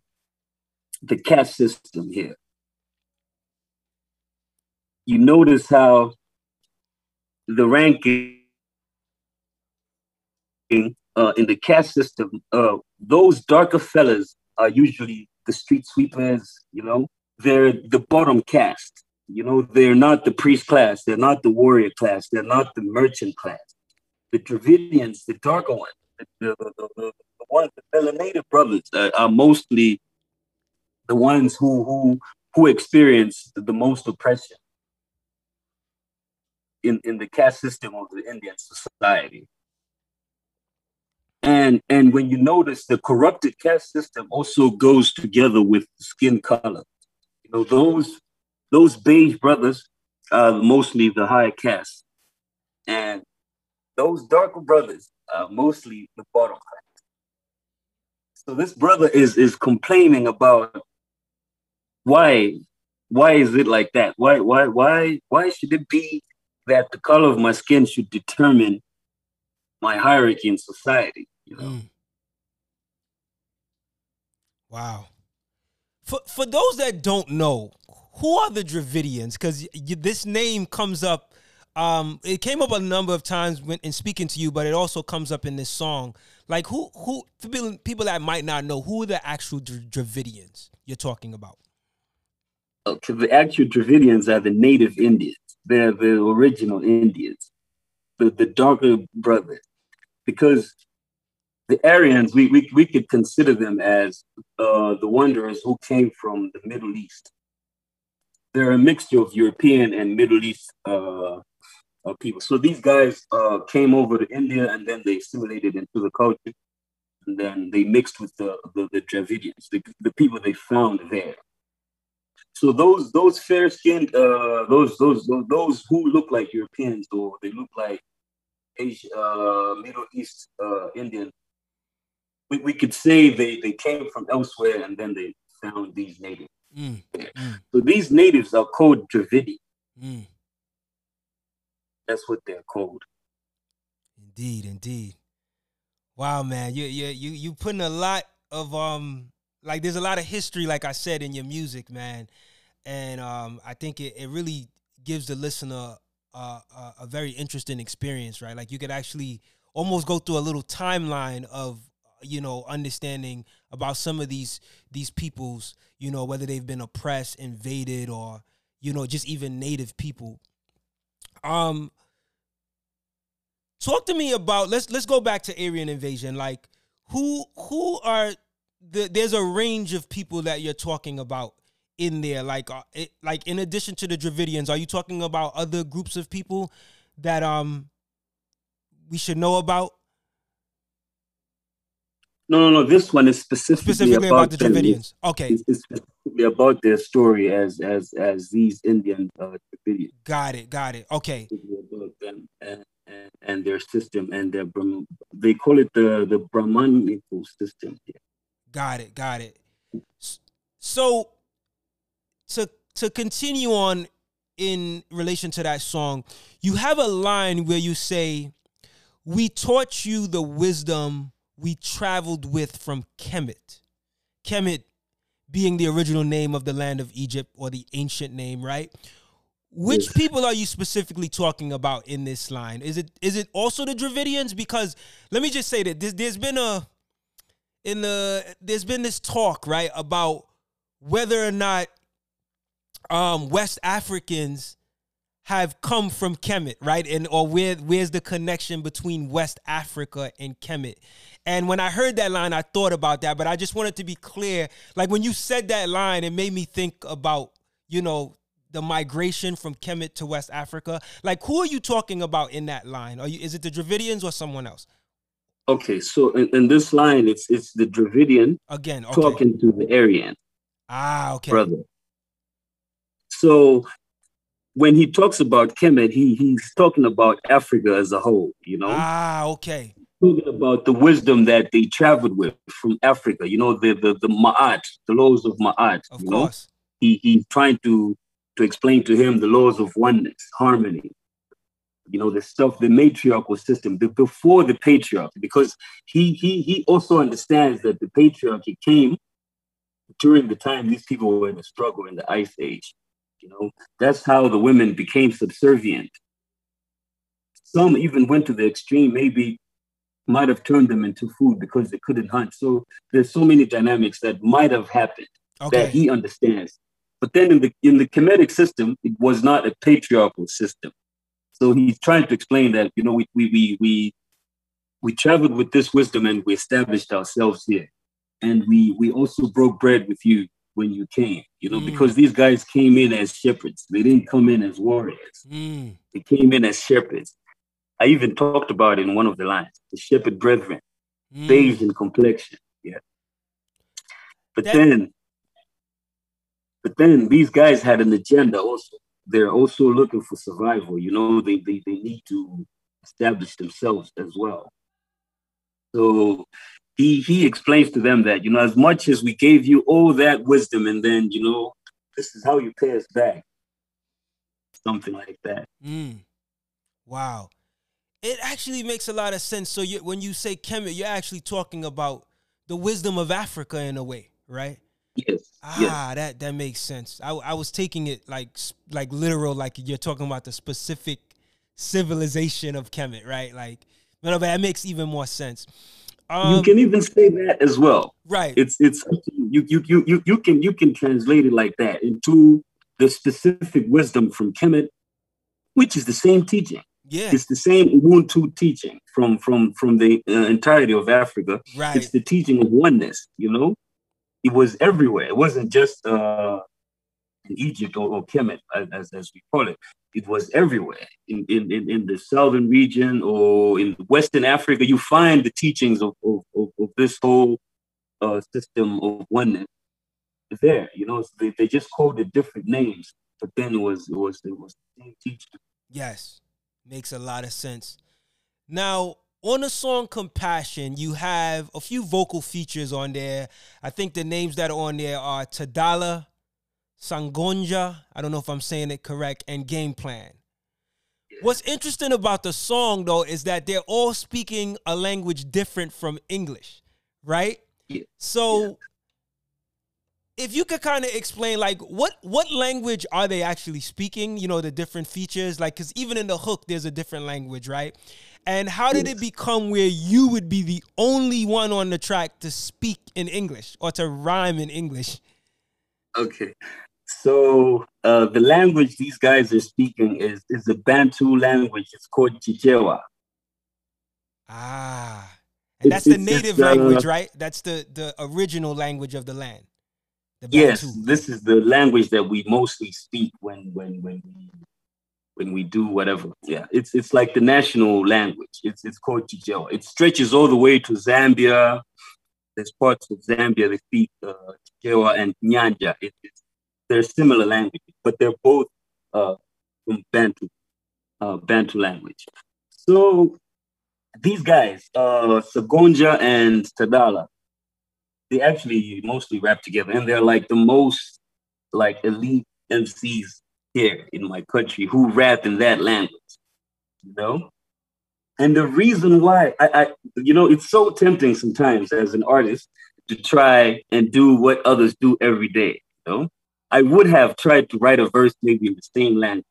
the caste system here. You notice how the ranking uh, in the caste system, uh, those darker fellas are usually the street sweepers, you know, they're the bottom caste. You know, they're not the priest class, they're not the warrior class, they're not the merchant class. The Dravidians, the darker ones, the, the, the, the, ones, the melanated brothers uh, are mostly the ones who who who experience the most oppression in, in the caste system of the Indian society. And and when you notice the corrupted caste system also goes together with skin color. You know, those those beige brothers are mostly the higher caste. And those darker brothers are mostly the bottom class. So this brother is is complaining about why why is it like that? Why why why why should it be that the color of my skin should determine my hierarchy in society? You know? Mm. Wow. For for those that don't know, who are the Dravidians? Because this name comes up. Um, it came up a number of times when in speaking to you, but it also comes up in this song. Like who who for people that might not know, who are the actual Dravidians you're talking about? Okay, the actual Dravidians are the native Indians. They're the original Indians, the the darker brother, because the Aryans, we, we, we could consider them as uh, the wanderers who came from the Middle East. They're a mixture of European and Middle East uh, uh, people. So these guys uh, came over to India and then they assimilated into the culture. And then they mixed with the, the, the Dravidians, the, the people they found there. So those those fair skinned, uh, those, those those who look like Europeans or they look like Asia, uh, Middle East uh, Indian we, we could say they, they came from elsewhere and then they found these natives. Mm, mm. So these natives are called Dravidi. Mm. That's what they're called. Indeed, indeed. Wow, man, you you you you putting a lot of um like there's a lot of history, like I said, in your music, man, and um I think it, it really gives the listener a, a, a very interesting experience, right? Like you could actually almost go through a little timeline of you know understanding about some of these these peoples you know whether they've been oppressed invaded or you know just even native people. Um talk to me about let's let's go back to aryan invasion. Like who who are the there's a range of people that you're talking about in there. Like uh, it, like in addition to the dravidians are you talking about other groups of people that um we should know about no, no, no. This one is specifically, specifically about, about the Dravidians. Okay, it's, it's, specifically about their story as as as these Indian uh, Dravidians. Got it. Got it. Okay. About them and, and, and their system and their they call it the the Brahmanical system. Yeah. Got it. Got it. So to to continue on in relation to that song, you have a line where you say, "We taught you the wisdom." We traveled with from Kemet. Kemet being the original name of the land of Egypt or the ancient name, right? Which yes. people are you specifically talking about in this line? Is it is it also the Dravidians? Because let me just say that there's, there's been a in the there's been this talk right about whether or not um, West Africans have come from Kemet, right? And or where where's the connection between West Africa and Kemet? And when I heard that line, I thought about that, but I just wanted to be clear. Like when you said that line, it made me think about, you know, the migration from Kemet to West Africa. Like who are you talking about in that line? Are you is it the Dravidians or someone else? Okay, so in, in this line, it's it's the Dravidian again okay. talking to the Aryan. Ah, okay, brother. So when he talks about Kemet, he he's talking about Africa as a whole. You know. Ah, okay. Talking about the wisdom that they traveled with from Africa. You know the the the Ma'at, the laws of Ma'at. Of you course. Know? He he's trying to to explain to him the laws of oneness, harmony. You know the stuff, the matriarchal system, the, before the patriarchy, because he he he also understands that the patriarchy came during the time these people were in the struggle in the ice age you know, that's how the women became subservient. Some even went to the extreme, maybe might have turned them into food because they couldn't hunt. So there's so many dynamics that might have happened okay. that he understands. But then in the in the Kemetic system, it was not a patriarchal system. So he's trying to explain that, you know, we we we we, we traveled with this wisdom and we established ourselves here. And we we also broke bread with you when you came, you know, mm. because these guys came in as shepherds. They didn't come in as warriors. Mm. They came in as shepherds. I even talked about it in one of the lines, the shepherd brethren, mm. beige in complexion. Yeah. But that- then, but then these guys had an agenda also. They're also looking for survival. You know, they, they, they need to establish themselves as well. So he he explains to them that you know as much as we gave you all that wisdom and then you know this is how you pay us back something like that mm. wow it actually makes a lot of sense so you, when you say kemet you're actually talking about the wisdom of africa in a way right yes ah yes. that that makes sense I, I was taking it like like literal like you're talking about the specific civilization of kemet right like no, but that makes even more sense um, you can even say that as well. Right. It's it's you you you you you can you can translate it like that into the specific wisdom from Kemet, which is the same teaching. Yeah. It's the same Ubuntu teaching from from from the uh, entirety of Africa. Right. It's the teaching of oneness. You know, it was everywhere. It wasn't just uh, in Egypt or, or Kemet, as, as we call it. It was everywhere in, in, in, in, the southern region or in Western Africa. You find the teachings of, of, of, of this whole uh, system of oneness there. You know, they, they just called it different names, but then it was it was it was the same teaching. Yes, makes a lot of sense. Now, on the song Compassion, you have a few vocal features on there. I think the names that are on there are Tadala, Sangonja, I don't know if I'm saying it correct, and Game Plan. What's interesting about the song though is that they're all speaking a language different from English, right? Yeah. So yeah. If you could kind of explain like what what language are they actually speaking, you know, the different features like cuz even in the hook there's a different language, right? And how did it become where you would be the only one on the track to speak in English or to rhyme in English? Okay. So uh, the language these guys are speaking is is a Bantu language. It's called Chichewa. Ah, and that's the native uh, language, right? That's the the original language of the land. Yes, this is the language that we mostly speak when when when we when we do whatever. Yeah, it's it's like the national language. It's it's called Chichewa. It stretches all the way to Zambia. There's parts of Zambia that speak uh, Chichewa and Nyanja. It, it's they're similar languages, but they're both uh, from Bantu, uh, Bantu language. So these guys, uh, Sagonja and Tadala, they actually mostly rap together, and they're like the most like elite MCs here in my country who rap in that language, you know. And the reason why I, I, you know, it's so tempting sometimes as an artist to try and do what others do every day, you know. I would have tried to write a verse maybe in the same language,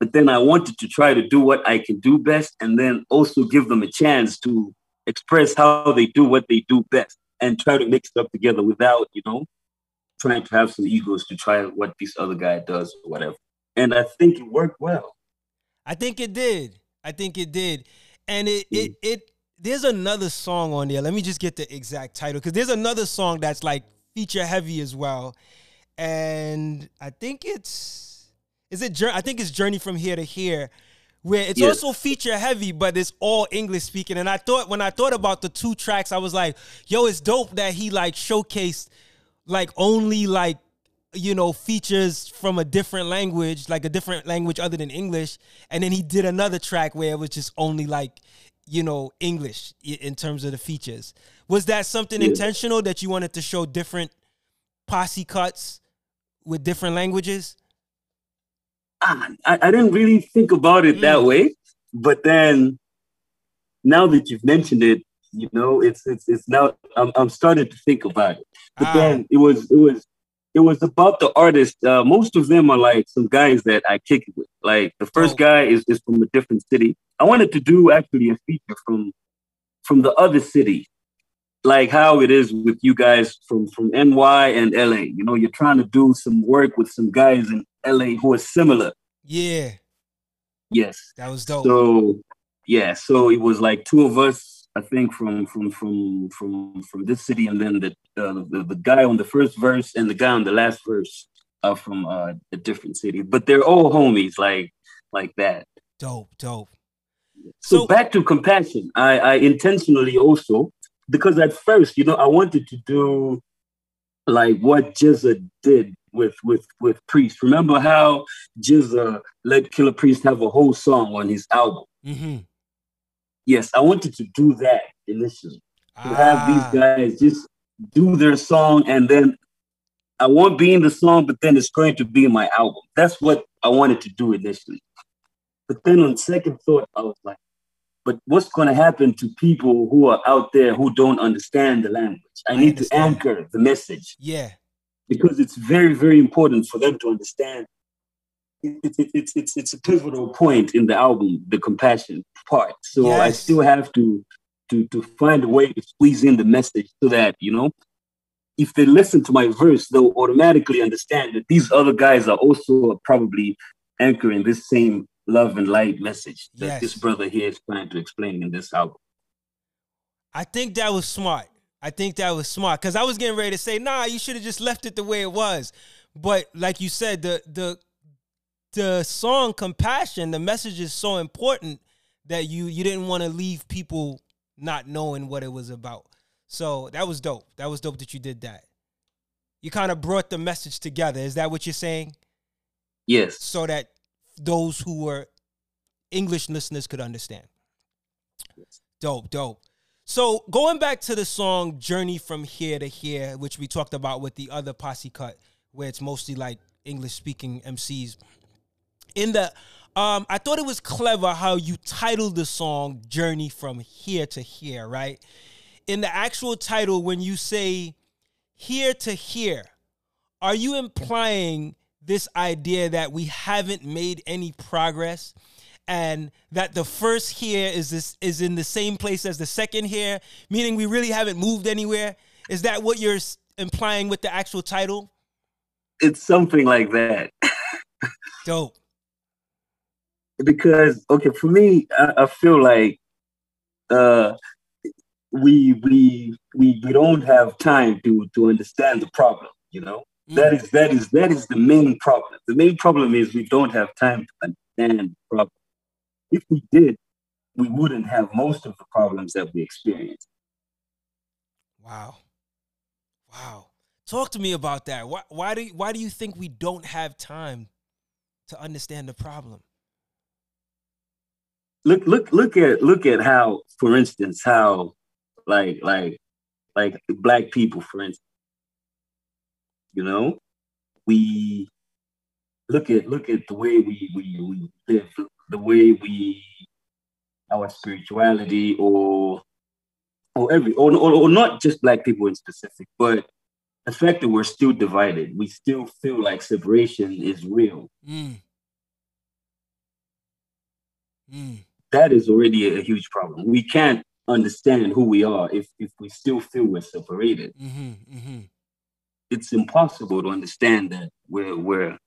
but then I wanted to try to do what I can do best and then also give them a chance to express how they do what they do best and try to mix it up together without, you know, trying to have some egos to try what this other guy does or whatever. and I think it worked well. I think it did. I think it did, and it it it. There's another song on there. Let me just get the exact title because there's another song that's like feature heavy as well, and I think it's is it I think it's Journey from Here to Here where it's yes. also feature heavy, but it's all English speaking. And I thought when I thought about the two tracks, I was like, yo, it's dope that he like showcased like only like you know features from a different language, like a different language other than English, and then he did another track where it was just only like you know English in terms of the features. Was that something yeah. intentional that you wanted to show different posse cuts with different languages? I, I didn't really think about it mm. that way. But then now that you've mentioned it, you know, it's it's it's now I'm I'm starting to think about it. But ah. then it was it was it was about the artist. Uh, most of them are like some guys that I kick it with. Like the first oh. guy is, is from a different city. I wanted to do actually a feature from from the other city, like how it is with you guys from from NY and LA. You know, you're trying to do some work with some guys in LA who are similar. Yeah. Yes. That was dope. So yeah, so it was like two of us, I think, from from from from from this city, and then the uh, the, the guy on the first verse and the guy on the last verse are from uh, a different city, but they're all homies, like like that. Dope, dope. So, so back to compassion. I, I intentionally also because at first, you know, I wanted to do like what GZA did with with with Priest. Remember how GZA let Killah Priest have a whole song on his album? Mm-hmm. Yes, I wanted to do that initially. To ah. have these ah. guys just do their song and then I won't be in the song, but then it's going to be in my album. That's what I wanted to do initially. But then on second thought, I was like, but what's going to happen to people who are out there who don't understand the language? I, I need understand. to anchor the message. Yeah because it's very, very important for them to understand. It's it, it, it's it's a pivotal point in the album, the compassion part. So yes. I still have to to to find a way to squeeze in the message so that you know, if they listen to my verse, they'll automatically understand that these other guys are also probably anchoring this same love and light message that yes. this brother here is trying to explain in this album. I think that was smart. I think that was smart because I was getting ready to say, nah, you should have just left it the way it was. But like you said, the the the song "Compassion," the message is so important that you you didn't want to leave people not knowing what it was about. So that was dope. That was dope that you did that. You kind of brought the message together. Is that what you're saying? Yes. So that those who were English listeners could understand. Yes. Dope, dope. So going back to the song "Journey from Here to Here," which we talked about with the other posse cut, where it's mostly like English speaking MCs. In the, um, I thought it was clever how you titled the song "Journey from Here to Here." Right. In the actual title, when you say "Here to Here," are you implying this idea that we haven't made any progress? And that the first here is this is in the same place as the second here, meaning we really haven't moved anywhere. Is that what you're implying with the actual title? It's something like that. Dope. Because okay, for me, I, I feel like uh, we we we we don't have time to to understand the problem. You know, mm. that is that is that is the main problem. The main problem is we don't have time to understand the problem. If we did, we wouldn't have most of the problems that we experience. Wow. Wow. Talk to me about that. Why, why do you, why do you think we don't have time to understand the problem? Look look look at look at how, for instance, how like like like black people, for instance, you know, we look at look at the way we we, we live, the way we our spirituality or or every or, or, or not just black people in specific, but the fact that we're still divided, we still feel like separation is real. Mm. Mm. That is already a, huge problem. We can't understand who we are if, if we still feel we're separated. Mm-hmm, mm-hmm. It's impossible to understand that we're, we're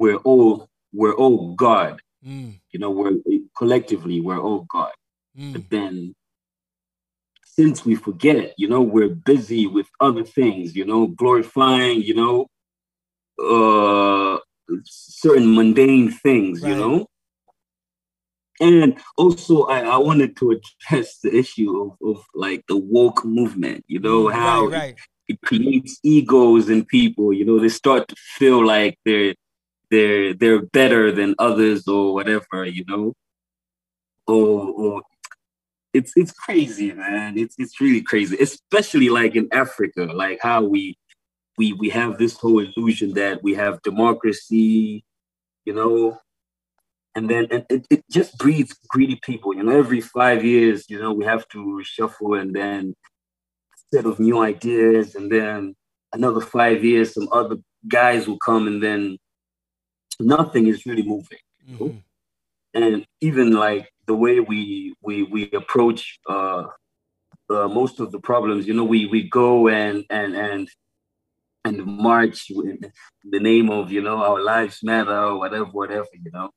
we're all we're all God. Mm. You know, we're collectively we're all God. Mm. But then since we forget, it, you know, we're busy with other things, you know, glorifying, you know, uh certain mundane things, right. you know. And also, I, I wanted to address the issue of, of like the woke movement, you know, mm, how right, right. It, it creates egos in people, you know, they start to feel like they're they're they're better than others or whatever, you know. Or, or it's it's crazy, man. It's it's really crazy, especially like in Africa, like how we we we have this whole illusion that we have democracy, you know, and then and it, it just breeds greedy people. You know, every five years, you know, we have to shuffle and then set of new ideas, and then another five years, some other guys will come, and then nothing is really moving. Mm-hmm. And even like the way we we we approach uh, uh, most of the problems, you know, we we go and and and and march in the name of you know our lives matter or whatever whatever you know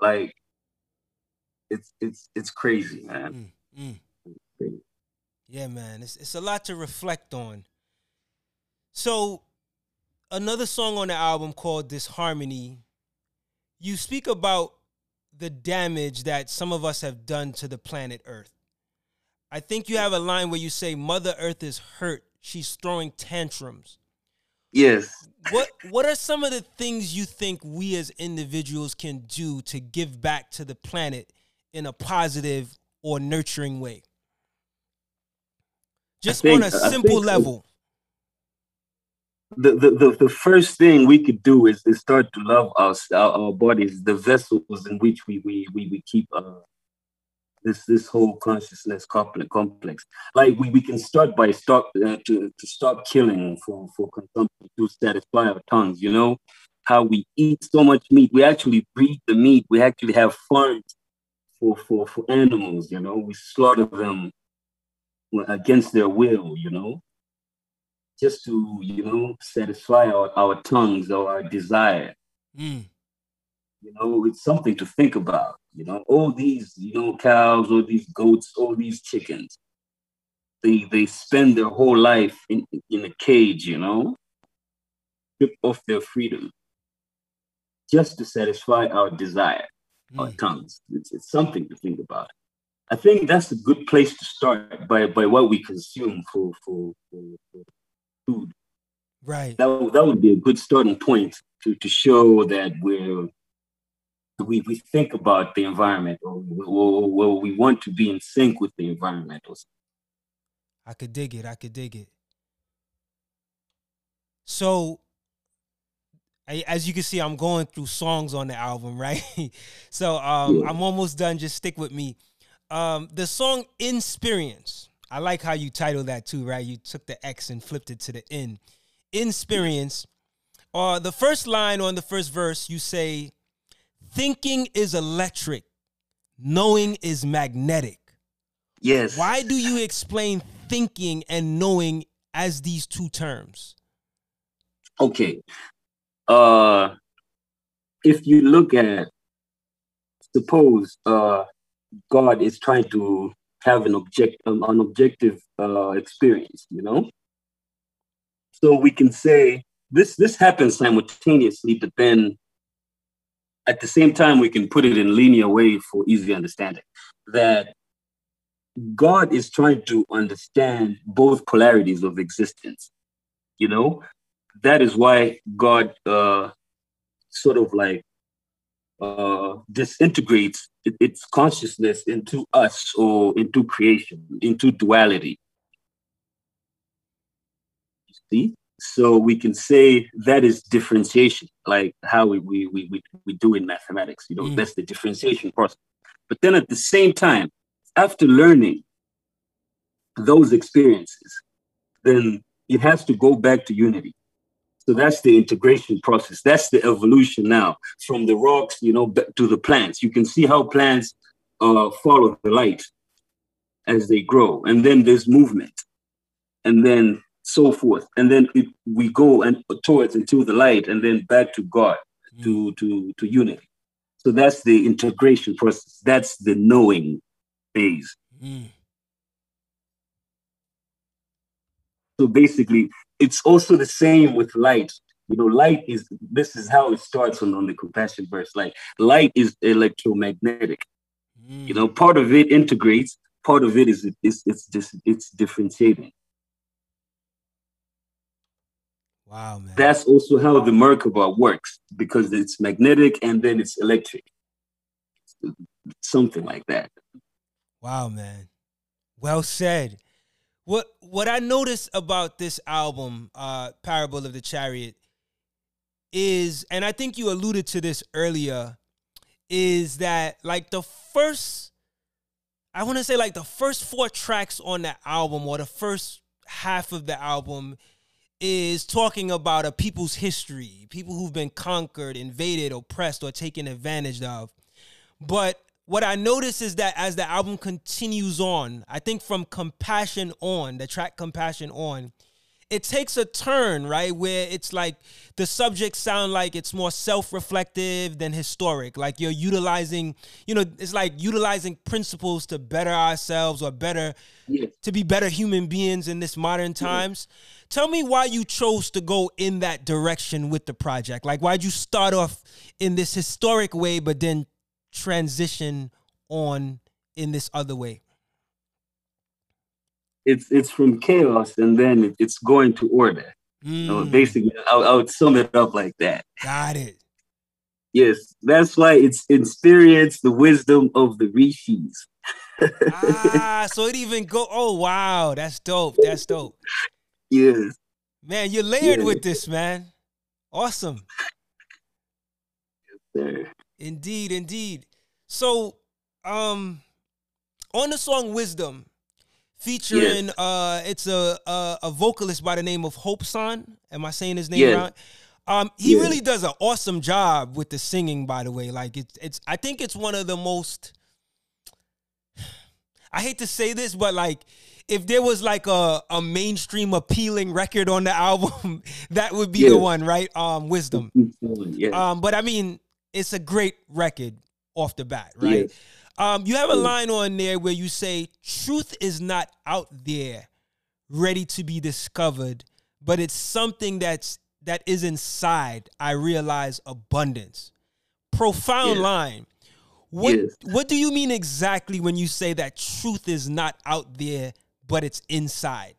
like it's it's it's crazy man mm, mm. yeah man it's, it's a lot to reflect on so another song on the album called disharmony you speak about the damage that some of us have done to the planet earth i think you have a line where you say mother earth is hurt she's throwing tantrums Yes. What What are some of the things you think we as individuals can do to give back to the planet in a positive or nurturing way? Just think, on a simple level. The, the, the, the, first thing we could do is, is start to love our, our, our bodies, the vessels in which we, we, we, we keep uh, this this whole consciousness complex complex. Like we, we can start by stop uh, to, to stop killing for, for consumption to satisfy our tongues, you know? How we eat so much meat. We actually breed the meat. We actually have farms for, for, for animals, you know. We slaughter them against their will, you know, just to, you know, satisfy our, our tongues or our desire. Mm. You know, it's something to think about. You know, all these, you know, cows, all these goats, all these chickens, they they spend their whole life in in a cage, you know, strip off their freedom just to satisfy our desire, mm. our tongues. It's, it's something to think about. I think that's a good place to start by by what we consume for for, for, for food. Right. That, that would be a good starting point to, to show that we're we, we think about the environment or, or, or we want to be in sync with the environment or I could dig it. I could dig it. So, I, as you can see, I'm going through songs on the album, right? so um, yeah. I'm almost done. Just stick with me. Um, the song "Insperience." I like how you titled that too, right? You took the X and flipped it to the N. Insperience. Uh, the first line on the first verse, you say, Thinking is electric, knowing is magnetic. Yes. Why do you explain thinking and knowing as these two terms? Okay. Uh if you look at suppose uh God is trying to have an object um, an objective uh experience, you know? So we can say this this happens simultaneously, but then at the same time, we can put it in linear way for easy understanding that God is trying to understand both polarities of existence. You know, that is why God uh, sort of like uh, disintegrates its consciousness into us or into creation, into duality. You see? So we can say that is differentiation, like how we, we, we, we do in mathematics. You know, mm. that's the differentiation process. But then at the same time, after learning those experiences, then it has to go back to unity. So that's the integration process. That's the evolution now from the rocks, you know, to the plants. You can see how plants uh, follow the light as they grow, and then there's movement, and then so forth. And then it, we go and towards into the light and then back to God. mm. to to to unity. So that's the integration process. That's the knowing phase. Mm. So basically, it's also the same with light. You know, light is this is how it starts on, on the compassion verse. Like light is electromagnetic. Mm. You know, part of it integrates, part of it is it's it's just it's differentiating. Wow, man. That's also how the Merkaba works because it's magnetic and then it's electric. Something like that. Wow, man. Well said. What what I noticed about this album, uh, Parable of the Chariot, is, and I think you alluded to this earlier, is that like the first, I want to say like the first four tracks on the album or the first half of the album is talking about a people's history, people who've been conquered, invaded, oppressed, or taken advantage of. But what I notice is that as the album continues on, I think from Compassion on, the track Compassion on, it takes a turn, right? Where it's like the subjects sound like it's more self-reflective than historic. Like you're utilizing, you know, it's like utilizing principles to better ourselves or better yes. to be better human beings in this modern times. Tell me why you chose to go in that direction with the project. Like why'd you start off in this historic way but then transition on in this other way? it's it's from chaos and then it's going to order. Mm. So basically, I, I would sum it up like that. Got it. Yes, that's why it's experience the wisdom of the rishis. ah, so it even go. Oh wow, that's dope. That's dope. Yes, man, you're layered yes. with this, man. Awesome. Yes, sir. Indeed, indeed. So, um, on the song "Wisdom," featuring yes. uh it's a, a, a vocalist by the name of Hope Son. Am I saying his name yes. right? Um, he yes. really does an awesome job with the singing. By the way, like it's it's I think it's one of the most. I hate to say this, but like if there was like a, a mainstream appealing record on the album, that would be the one, right? Um, Wisdom. Um, but I mean, it's a great record off the bat, right? Um, you have a line on there where you say, Truth is not out there ready to be discovered, but it's something that's that is inside. I realize abundance. Profound line. What yes. what do you mean exactly when you say that truth is not out there, but it's inside?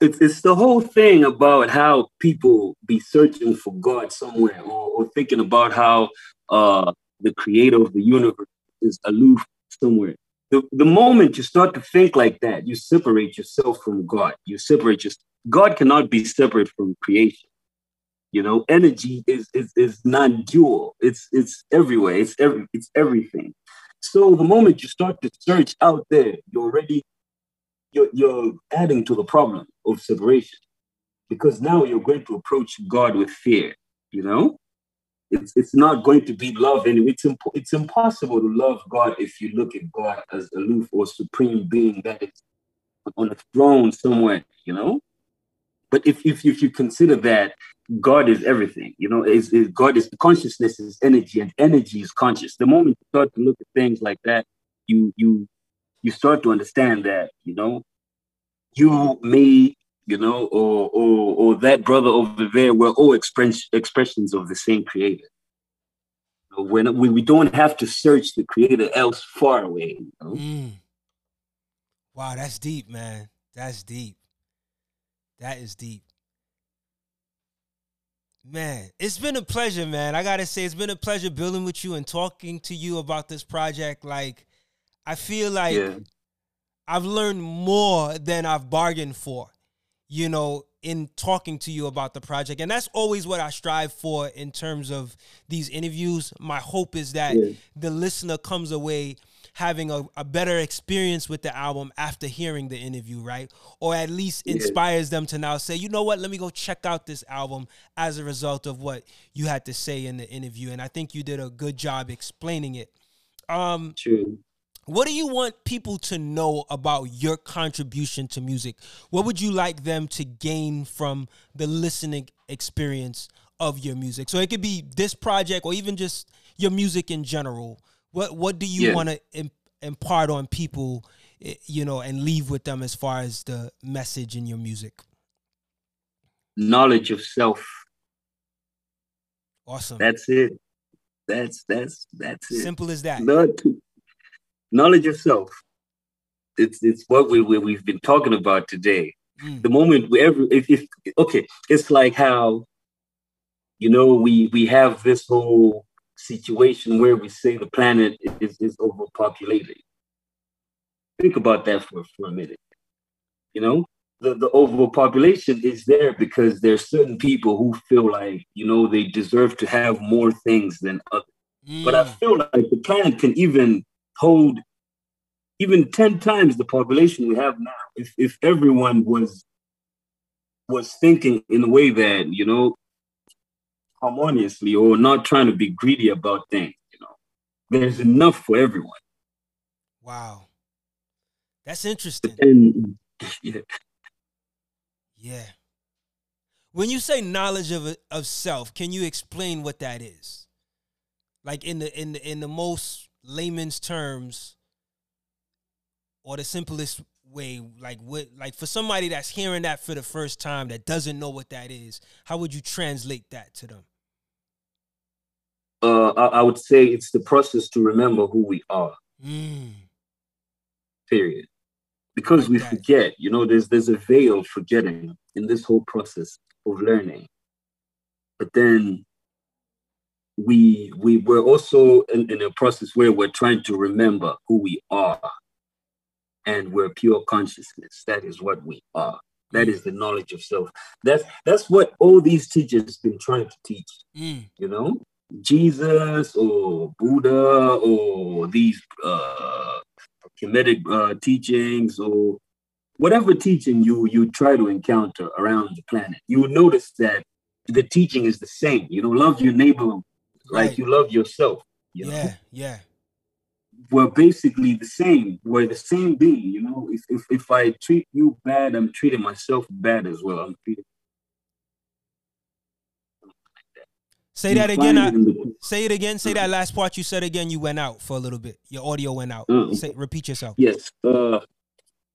It's it's the whole thing about how people be searching for God somewhere or, or thinking about how uh the creator of the universe is aloof somewhere. The, the moment you start to think like that, you separate yourself from God. You separate yourself. God cannot be separate from creation. You know, energy is is, is non-dual. It's it's everywhere. It's every it's everything. So the moment you start to search out there, you're already you're, you're adding to the problem of separation because now you're going to approach God with fear. You know, it's it's not going to be love anyway. It's it's impossible to love God if you look at God as aloof or supreme being that is on a throne somewhere, you know. But if if, if you consider that God is everything, you know, is, is God is consciousness is energy and energy is conscious. The moment you start to look at things like that, you you you start to understand that you know you me you know, or or or that brother over there, we're all express, expressions of the same creator. When we, we don't have to search the creator else far away. You know? mm. Wow, that's deep, man. That's deep. That is deep. Man, it's been a pleasure, man. I gotta say, it's been a pleasure building with you and talking to you about this project. Like, I feel like yeah. I've learned more than I've bargained for you know, in talking to you about the project. And that's always what I strive for in terms of these interviews. My hope is that yeah. the listener comes away having a, a, better experience with the album after hearing the interview, right? Or at least inspires yeah. them to now say, you know what, let me go check out this album as a result of what you had to say in the interview. And I think you did a good job explaining it. Um, True. What do you want people to know about your contribution to music? What would you like them to gain from the listening experience of your music. So it could be this project or even just your music in general. What what do you Yeah. want to imp- impart on people, eh, you know, and leave with them as far as the message in your music? Knowledge of self. Awesome. That's it. That's that's that's it. Simple as that. Not knowledge of self. It's it's what we, we we've been talking about today. Mm. The moment we ever if, if okay, it's like how you know we we have this whole situation where we say the planet is, is overpopulated. Think about that for, for a minute. You know, the, the overpopulation is there because there's certain people who feel like, you know, they deserve to have more things than others. But I Mm. feel like the planet can even hold even 10 times the population we have now if, if everyone was was thinking in a way that, you know, harmoniously or not trying to be greedy about things, you know. There's enough for everyone. Wow. That's interesting. And yeah, Yeah. When you say knowledge of of self, can you explain what that is? Like in the in the in the most layman's terms or the simplest way, like what like for somebody that's hearing that for the first time that doesn't know what that is, how would you translate that to them? uh, I, I would say it's the process to remember who we are. Mm, period because Like we that. forget you know there's there's a veil of forgetting in this whole process of learning but then we we were also in, in a process where we're trying to remember who we are and we're pure consciousness. That is what we are. That is the knowledge of self. That's that's what all these teachers have been trying to teach mm, you know? Jesus or buddha or these uh Kemetic uh, teachings or whatever teaching you you try to encounter around the planet you will notice that the teaching is the same. You know love your neighbor like you love yourself you know? Yeah, yeah. We're basically the same we're the same being you know if, if if i treat you bad i'm treating myself bad as well i'm treating Say that again. I, say it again. Say that last part you said again. You went out for a little bit. Your audio went out. Uh, Say, repeat yourself. Yes. Uh,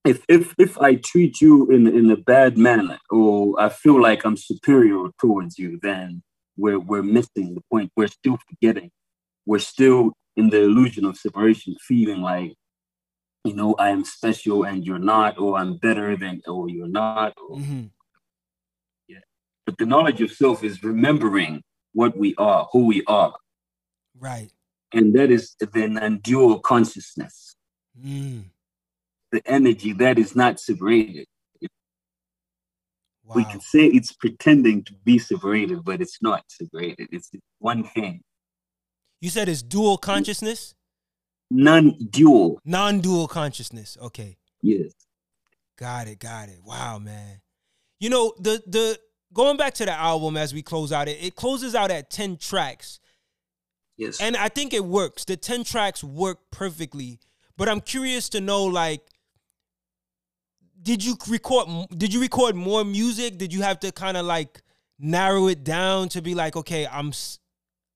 if if if I treat you in in a bad manner, or I feel like I'm superior towards you, then we're we're missing the point. We're still forgetting. We're still in the illusion of separation, feeling like, you know, I am special and you're not, or I'm better than, or you're not. Or, hmm But the knowledge of self is remembering what we are, who we are, Right. and that is the non-dual consciousness, Mm. the energy that is not separated. Wow. we can say it's pretending to be separated, but it's not separated. It's one thing, You said it's dual consciousness, non-dual. non-dual consciousness. Okay, Yes. got it, got it. Wow, man. You know the the going back to the album as we close out, it, it closes out at ten tracks, Yes. and I think it works. The ten tracks work perfectly. But I'm curious to know, like, did you record? Did you record more music? Did you have to kind of like narrow it down to be like, okay, I'm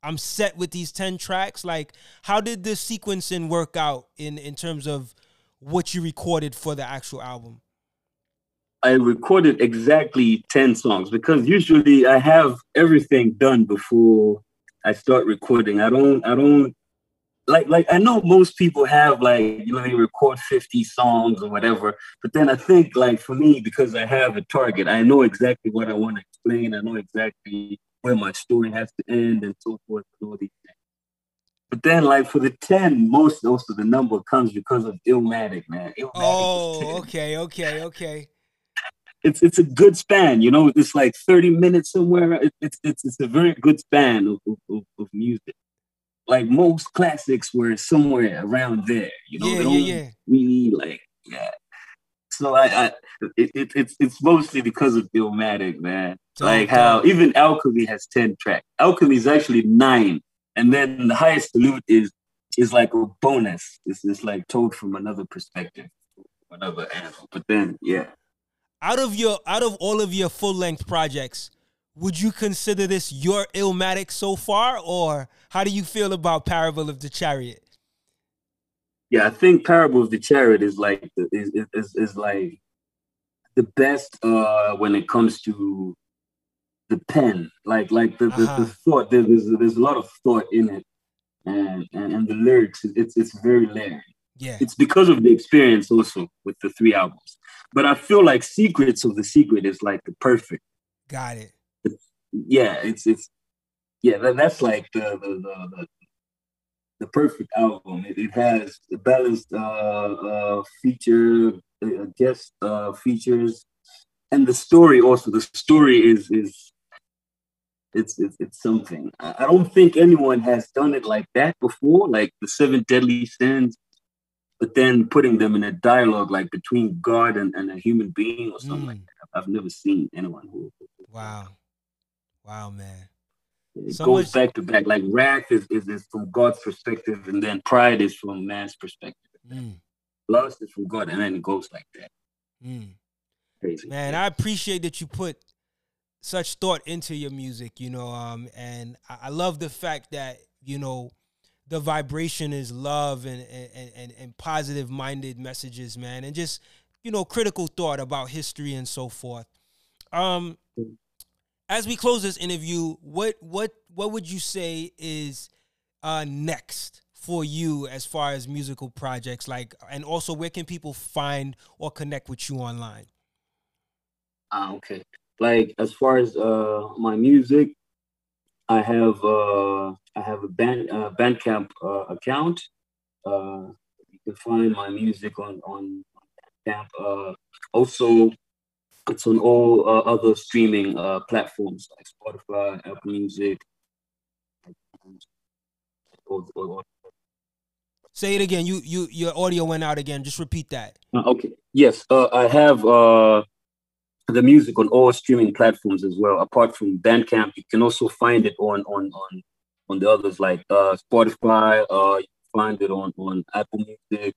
I'm set with these 10 tracks? Like, how did the sequencing work out in in terms of what you recorded for the actual album? I recorded exactly 10 songs because usually I have everything done before I start recording. I don't I don't like like I know most people have like you know they record 50 songs or whatever, but then I think like for me because I have a target, I know exactly what I want to explain. I know exactly where my story has to end and so forth and all these things. But then like for the 10, most most of the number comes because of Illmatic, man. Illmatic Oh, okay, okay, okay. it's it's a good span. You know, it's like thirty minutes somewhere. It, it's it's it's a very good span of, of, of, of music. Like most classics were somewhere around there. You know, Yeah, yeah, yeah. really like yeah. So I, I it, it, it's it's mostly because of Illmatic, man. Dope, like how even Alchemy has ten tracks. Alchemy is actually nine, and then the highest salute is is like a bonus. It's it's like told from another perspective, another angle. But then yeah. Out of your out of all of your full length projects, would you consider this your Illmatic so far, or how do you feel about Parable of the Chariot? Yeah, I think Parable of the Chariot is like is is, is like the best uh when it comes to the pen, like like the, uh-huh. the, the, uh-huh. thought. There's there's a lot of thought in it, and and, and the lyrics. It's it's very layered. Yeah, it's because of the experience also with the three albums. But I feel like Secrets of the Secret is like the perfect. Got it. yeah, it's it's yeah. That, that's like the the, the the, the perfect album. It, it has a balanced uh, uh, feature, uh, guest uh, features, and the story also. The story is is it's it's, it's something. I don't think anyone has done it like that before, like the seven deadly sins, but then putting them in a dialogue like between God and, and a human being or something mm. like that. I've never seen anyone who. Wow, wow, man. It so goes much... back to back. Like wrath is, is, is from God's perspective, and then pride is from man's perspective. Mm. Lust is from God, and then it goes like that. Mm. Crazy. Man, I appreciate that you put such thought into your music, you know, um, and I, I love the fact that, you know, the vibration is love and and, and, and positive minded messages, man, and just, you know, critical thought about history and so forth. Um as we close this interview, what what what would you say is uh next for you as far as musical projects like and also where can people find or connect with you online? Ah, okay. Like as far as uh my music, I have uh I have a band uh, Bandcamp uh, account. Uh, you can find my music on on Bandcamp. Uh, also, it's on all uh, other streaming uh, platforms like Spotify, Apple Music. Say it again. You you your audio went out again. Just repeat that. Uh, okay. Yes, uh, I have uh, the music on all streaming platforms as well. Apart from Bandcamp, you can also find it on on on on the others like uh, Spotify. Uh, you find it on on Apple Music,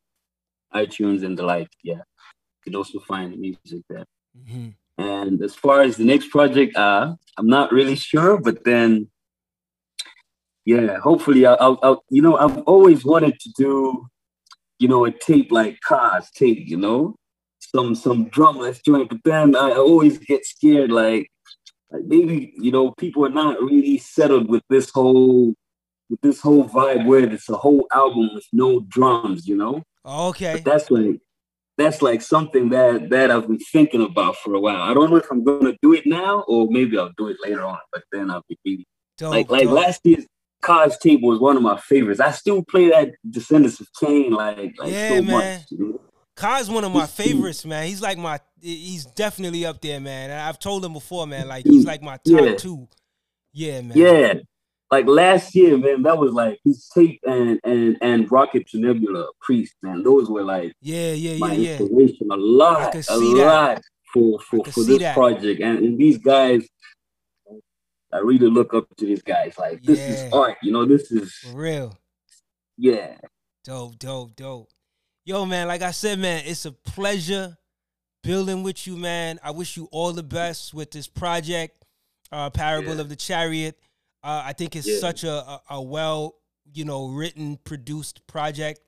iTunes, and the like. Yeah, you can also find music there. Mm-hmm. And as far as the next project, uh, I'm not really sure, but then, yeah, hopefully, I'll, I'll, I'll, you know, I've always wanted to do, you know, a tape like Ka's tape, you know, some some drumless joint. But then I always get scared, like, like maybe you know people are not really settled with this whole with this whole vibe where it's a whole album with no drums, you know. Okay. But that's like that's like something that that I've been thinking about for a while. I don't know if I'm gonna do it now or maybe I'll do it later on. But then I'll be dope, like like dope. last year's Ka's Tape was one of my favorites. I still play that Descendants of Cain like like yeah, so man. much. Ka's one of my favorites, man. He's like my he's definitely up there, man. And I've told him before, man, like he's like my top yeah. two. Yeah, man. Yeah. Like last year, man, that was like his tape and and and Rocket to Nebula Priest, man. Those were like yeah, yeah, yeah, yeah. inspiration a lot, a that. lot for for, for this that. project. And, and these guys, I really look up to these guys. Like this yeah. is art, you know. This is for real. Yeah. Dope, dope, dope. Yo, man, like I said, man, it's a pleasure building with you, man. I wish you all the best with this project, uh, Parable yeah. of the Chariot. Uh, I think it's yeah. such a, a, a, well, you know, written, produced project.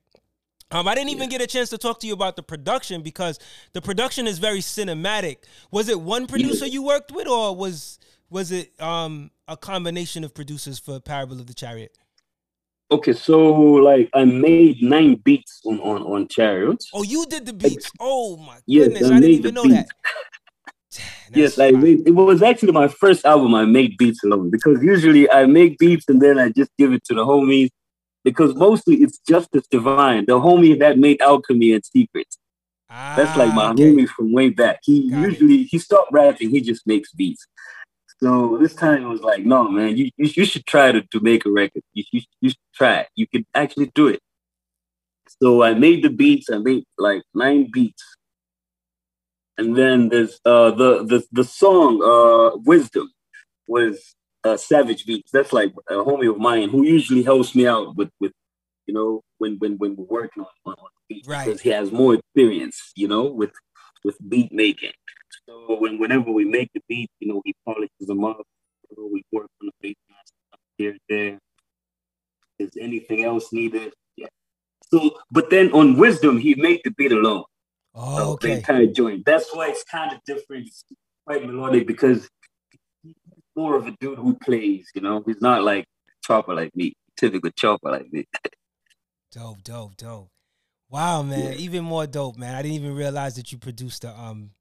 Um, I didn't even get a chance to talk to you about the production because the production is very cinematic. Was it one producer you worked with, or was was it um, a combination of producers for Parable of the Chariot? Okay, so like I made nine beats on on on Chariots. Oh, you did the beats. Oh my yes, goodness, I, I didn't even know beats. that. Yes, made, it was actually my first album I made beats alone because usually I make beats and then I just give it to the homies because mostly it's Justice Divine, the homie that made Alchemy and Secrets. Ah, That's like my okay. homie from way back. He Got usually it. he stopped rapping, he just makes beats. So this time it was like, no, man, you, you, you should try to, to make a record. You, you, you should try it. You can actually do it. So I made the beats. I made like nine beats. And then there's uh, the, the, the song uh, Wisdom was uh, Savage Beats. That's like a homie of mine who usually helps me out with, with you know, when, when, when we're working on, on, beats. Right. Because he has more experience, you know, with, with beat making. So when whenever we make the beat, you know, he polishes them up, know, we work on the bass here there. Is anything else needed? Yeah. So, but then on Wisdom, he made the beat alone. Oh, okay. Entire joint. That's why it's kind of different. It's quite melodic because he's more of a dude who plays. You know, he's not like chopper like me, typical chopper like me. dope, dope, dope. Wow, man, yeah. even more dope, man. I didn't even realize that you produced the um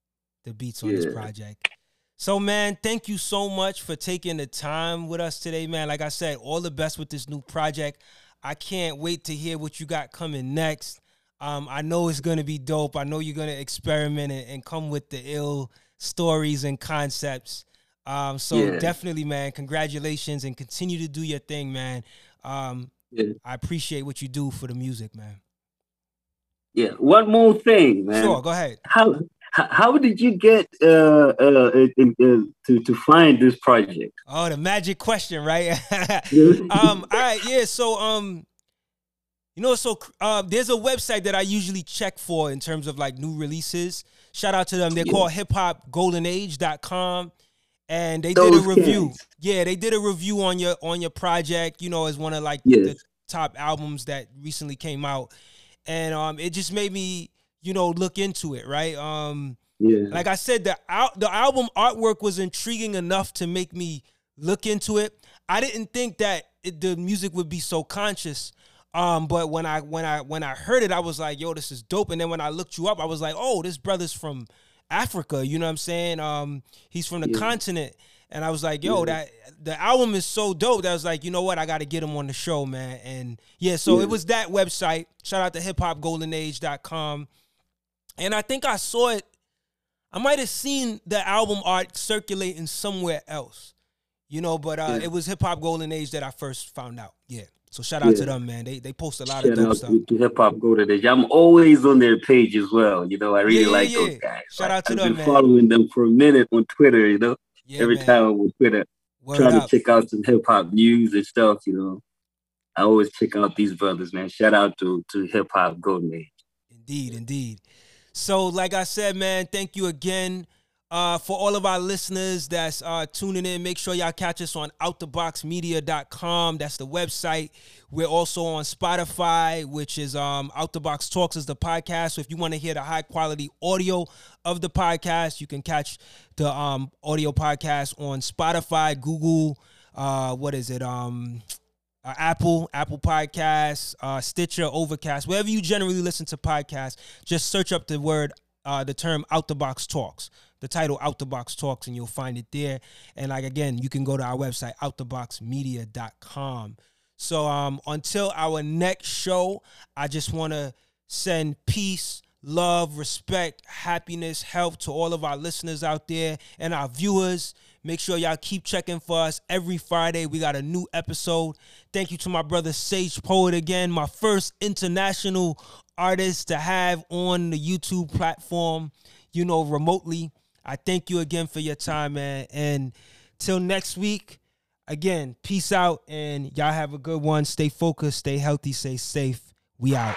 the beats on yeah. this project. So, man, thank you so much for taking the time with us today, man. Like I said, all the best with this new project. I can't wait to hear what you got coming next. Um, I know it's gonna be dope. I know you're gonna experiment and, and come with the ill stories and concepts. Um, so yeah. definitely, man, congratulations and continue to do your thing, man. Um, yeah. I appreciate what you do for the music, man. Yeah. One more thing, man. Sure, go ahead. How how did you get uh, uh, uh, to to find this project? Oh, the magic question, right? um, all right, yeah. So, um, you know, so uh, there's a website that I usually check for in terms of like new releases. Shout out to them. They're yeah. called hiphopgoldenage.com. And they Those did a review. Kids. Yeah, they did a review on your on your project, you know, as one of like yes. the top albums that recently came out. And um it just made me, you know, look into it, right? Um yeah. like I said, the al- the album artwork was intriguing enough to make me look into it. I didn't think that it, the music would be so conscious um, but when I when I when I heard it, I was like, yo, this is dope. And then when I looked you up, I was like, oh, this brother's from Africa. You know what I'm saying? Um, he's from the yeah. continent. And I was like, yo, yeah. that the album is so dope that I was like, you know what, I gotta get him on the show, man. And yeah, so yeah. it was that website. Shout out to hiphopgoldenage.com. And I think I saw it, I might have seen the album art circulating somewhere else. You know, but uh, it was Hip Hop Golden Age that I first found out. Yeah. So shout out yeah. to them, man. They they post a lot shout of dope stuff. To, to Hip Hop Golden Age. I'm always on their page as well. You know, I really yeah, like those guys. Shout like, out to them. I've them, been man. following them for a minute on Twitter. You know, every man. time I'm on Twitter, Word trying up. to check out some hip hop news and stuff. You know, I always check out these brothers, man. Shout out to to Hip Hop Golden Age. Indeed, indeed. So, like I said, man, thank you again uh, for all of our listeners that's uh, tuning in, make sure y'all catch us on outtheboxmedia.com. That's the website. We're also on Spotify, which is um, Out the Box Talks is the podcast. So if you want to hear the high quality audio of the podcast, you can catch the um, audio podcast on Spotify, Google, uh, what is it? Um, uh, Apple, Apple Podcasts, uh, Stitcher, Overcast, wherever you generally listen to podcasts, just search up the word, uh, the term Out the Box Talks the title Out the Box Talks, and you'll find it there. And like again, you can go to our website, outtheboxmedia.com. So um until our next show, I just want to send peace, love, respect, happiness, health to all of our listeners out there and our viewers. Make sure y'all keep checking for us every Friday. We got a new episode. Thank you to my brother Sage Poet again, my first international artist to have on the YouTube platform, you know, remotely. I thank you again for your time, man. And till next week, again, peace out and y'all have a good one. Stay focused, stay healthy, stay safe. We out.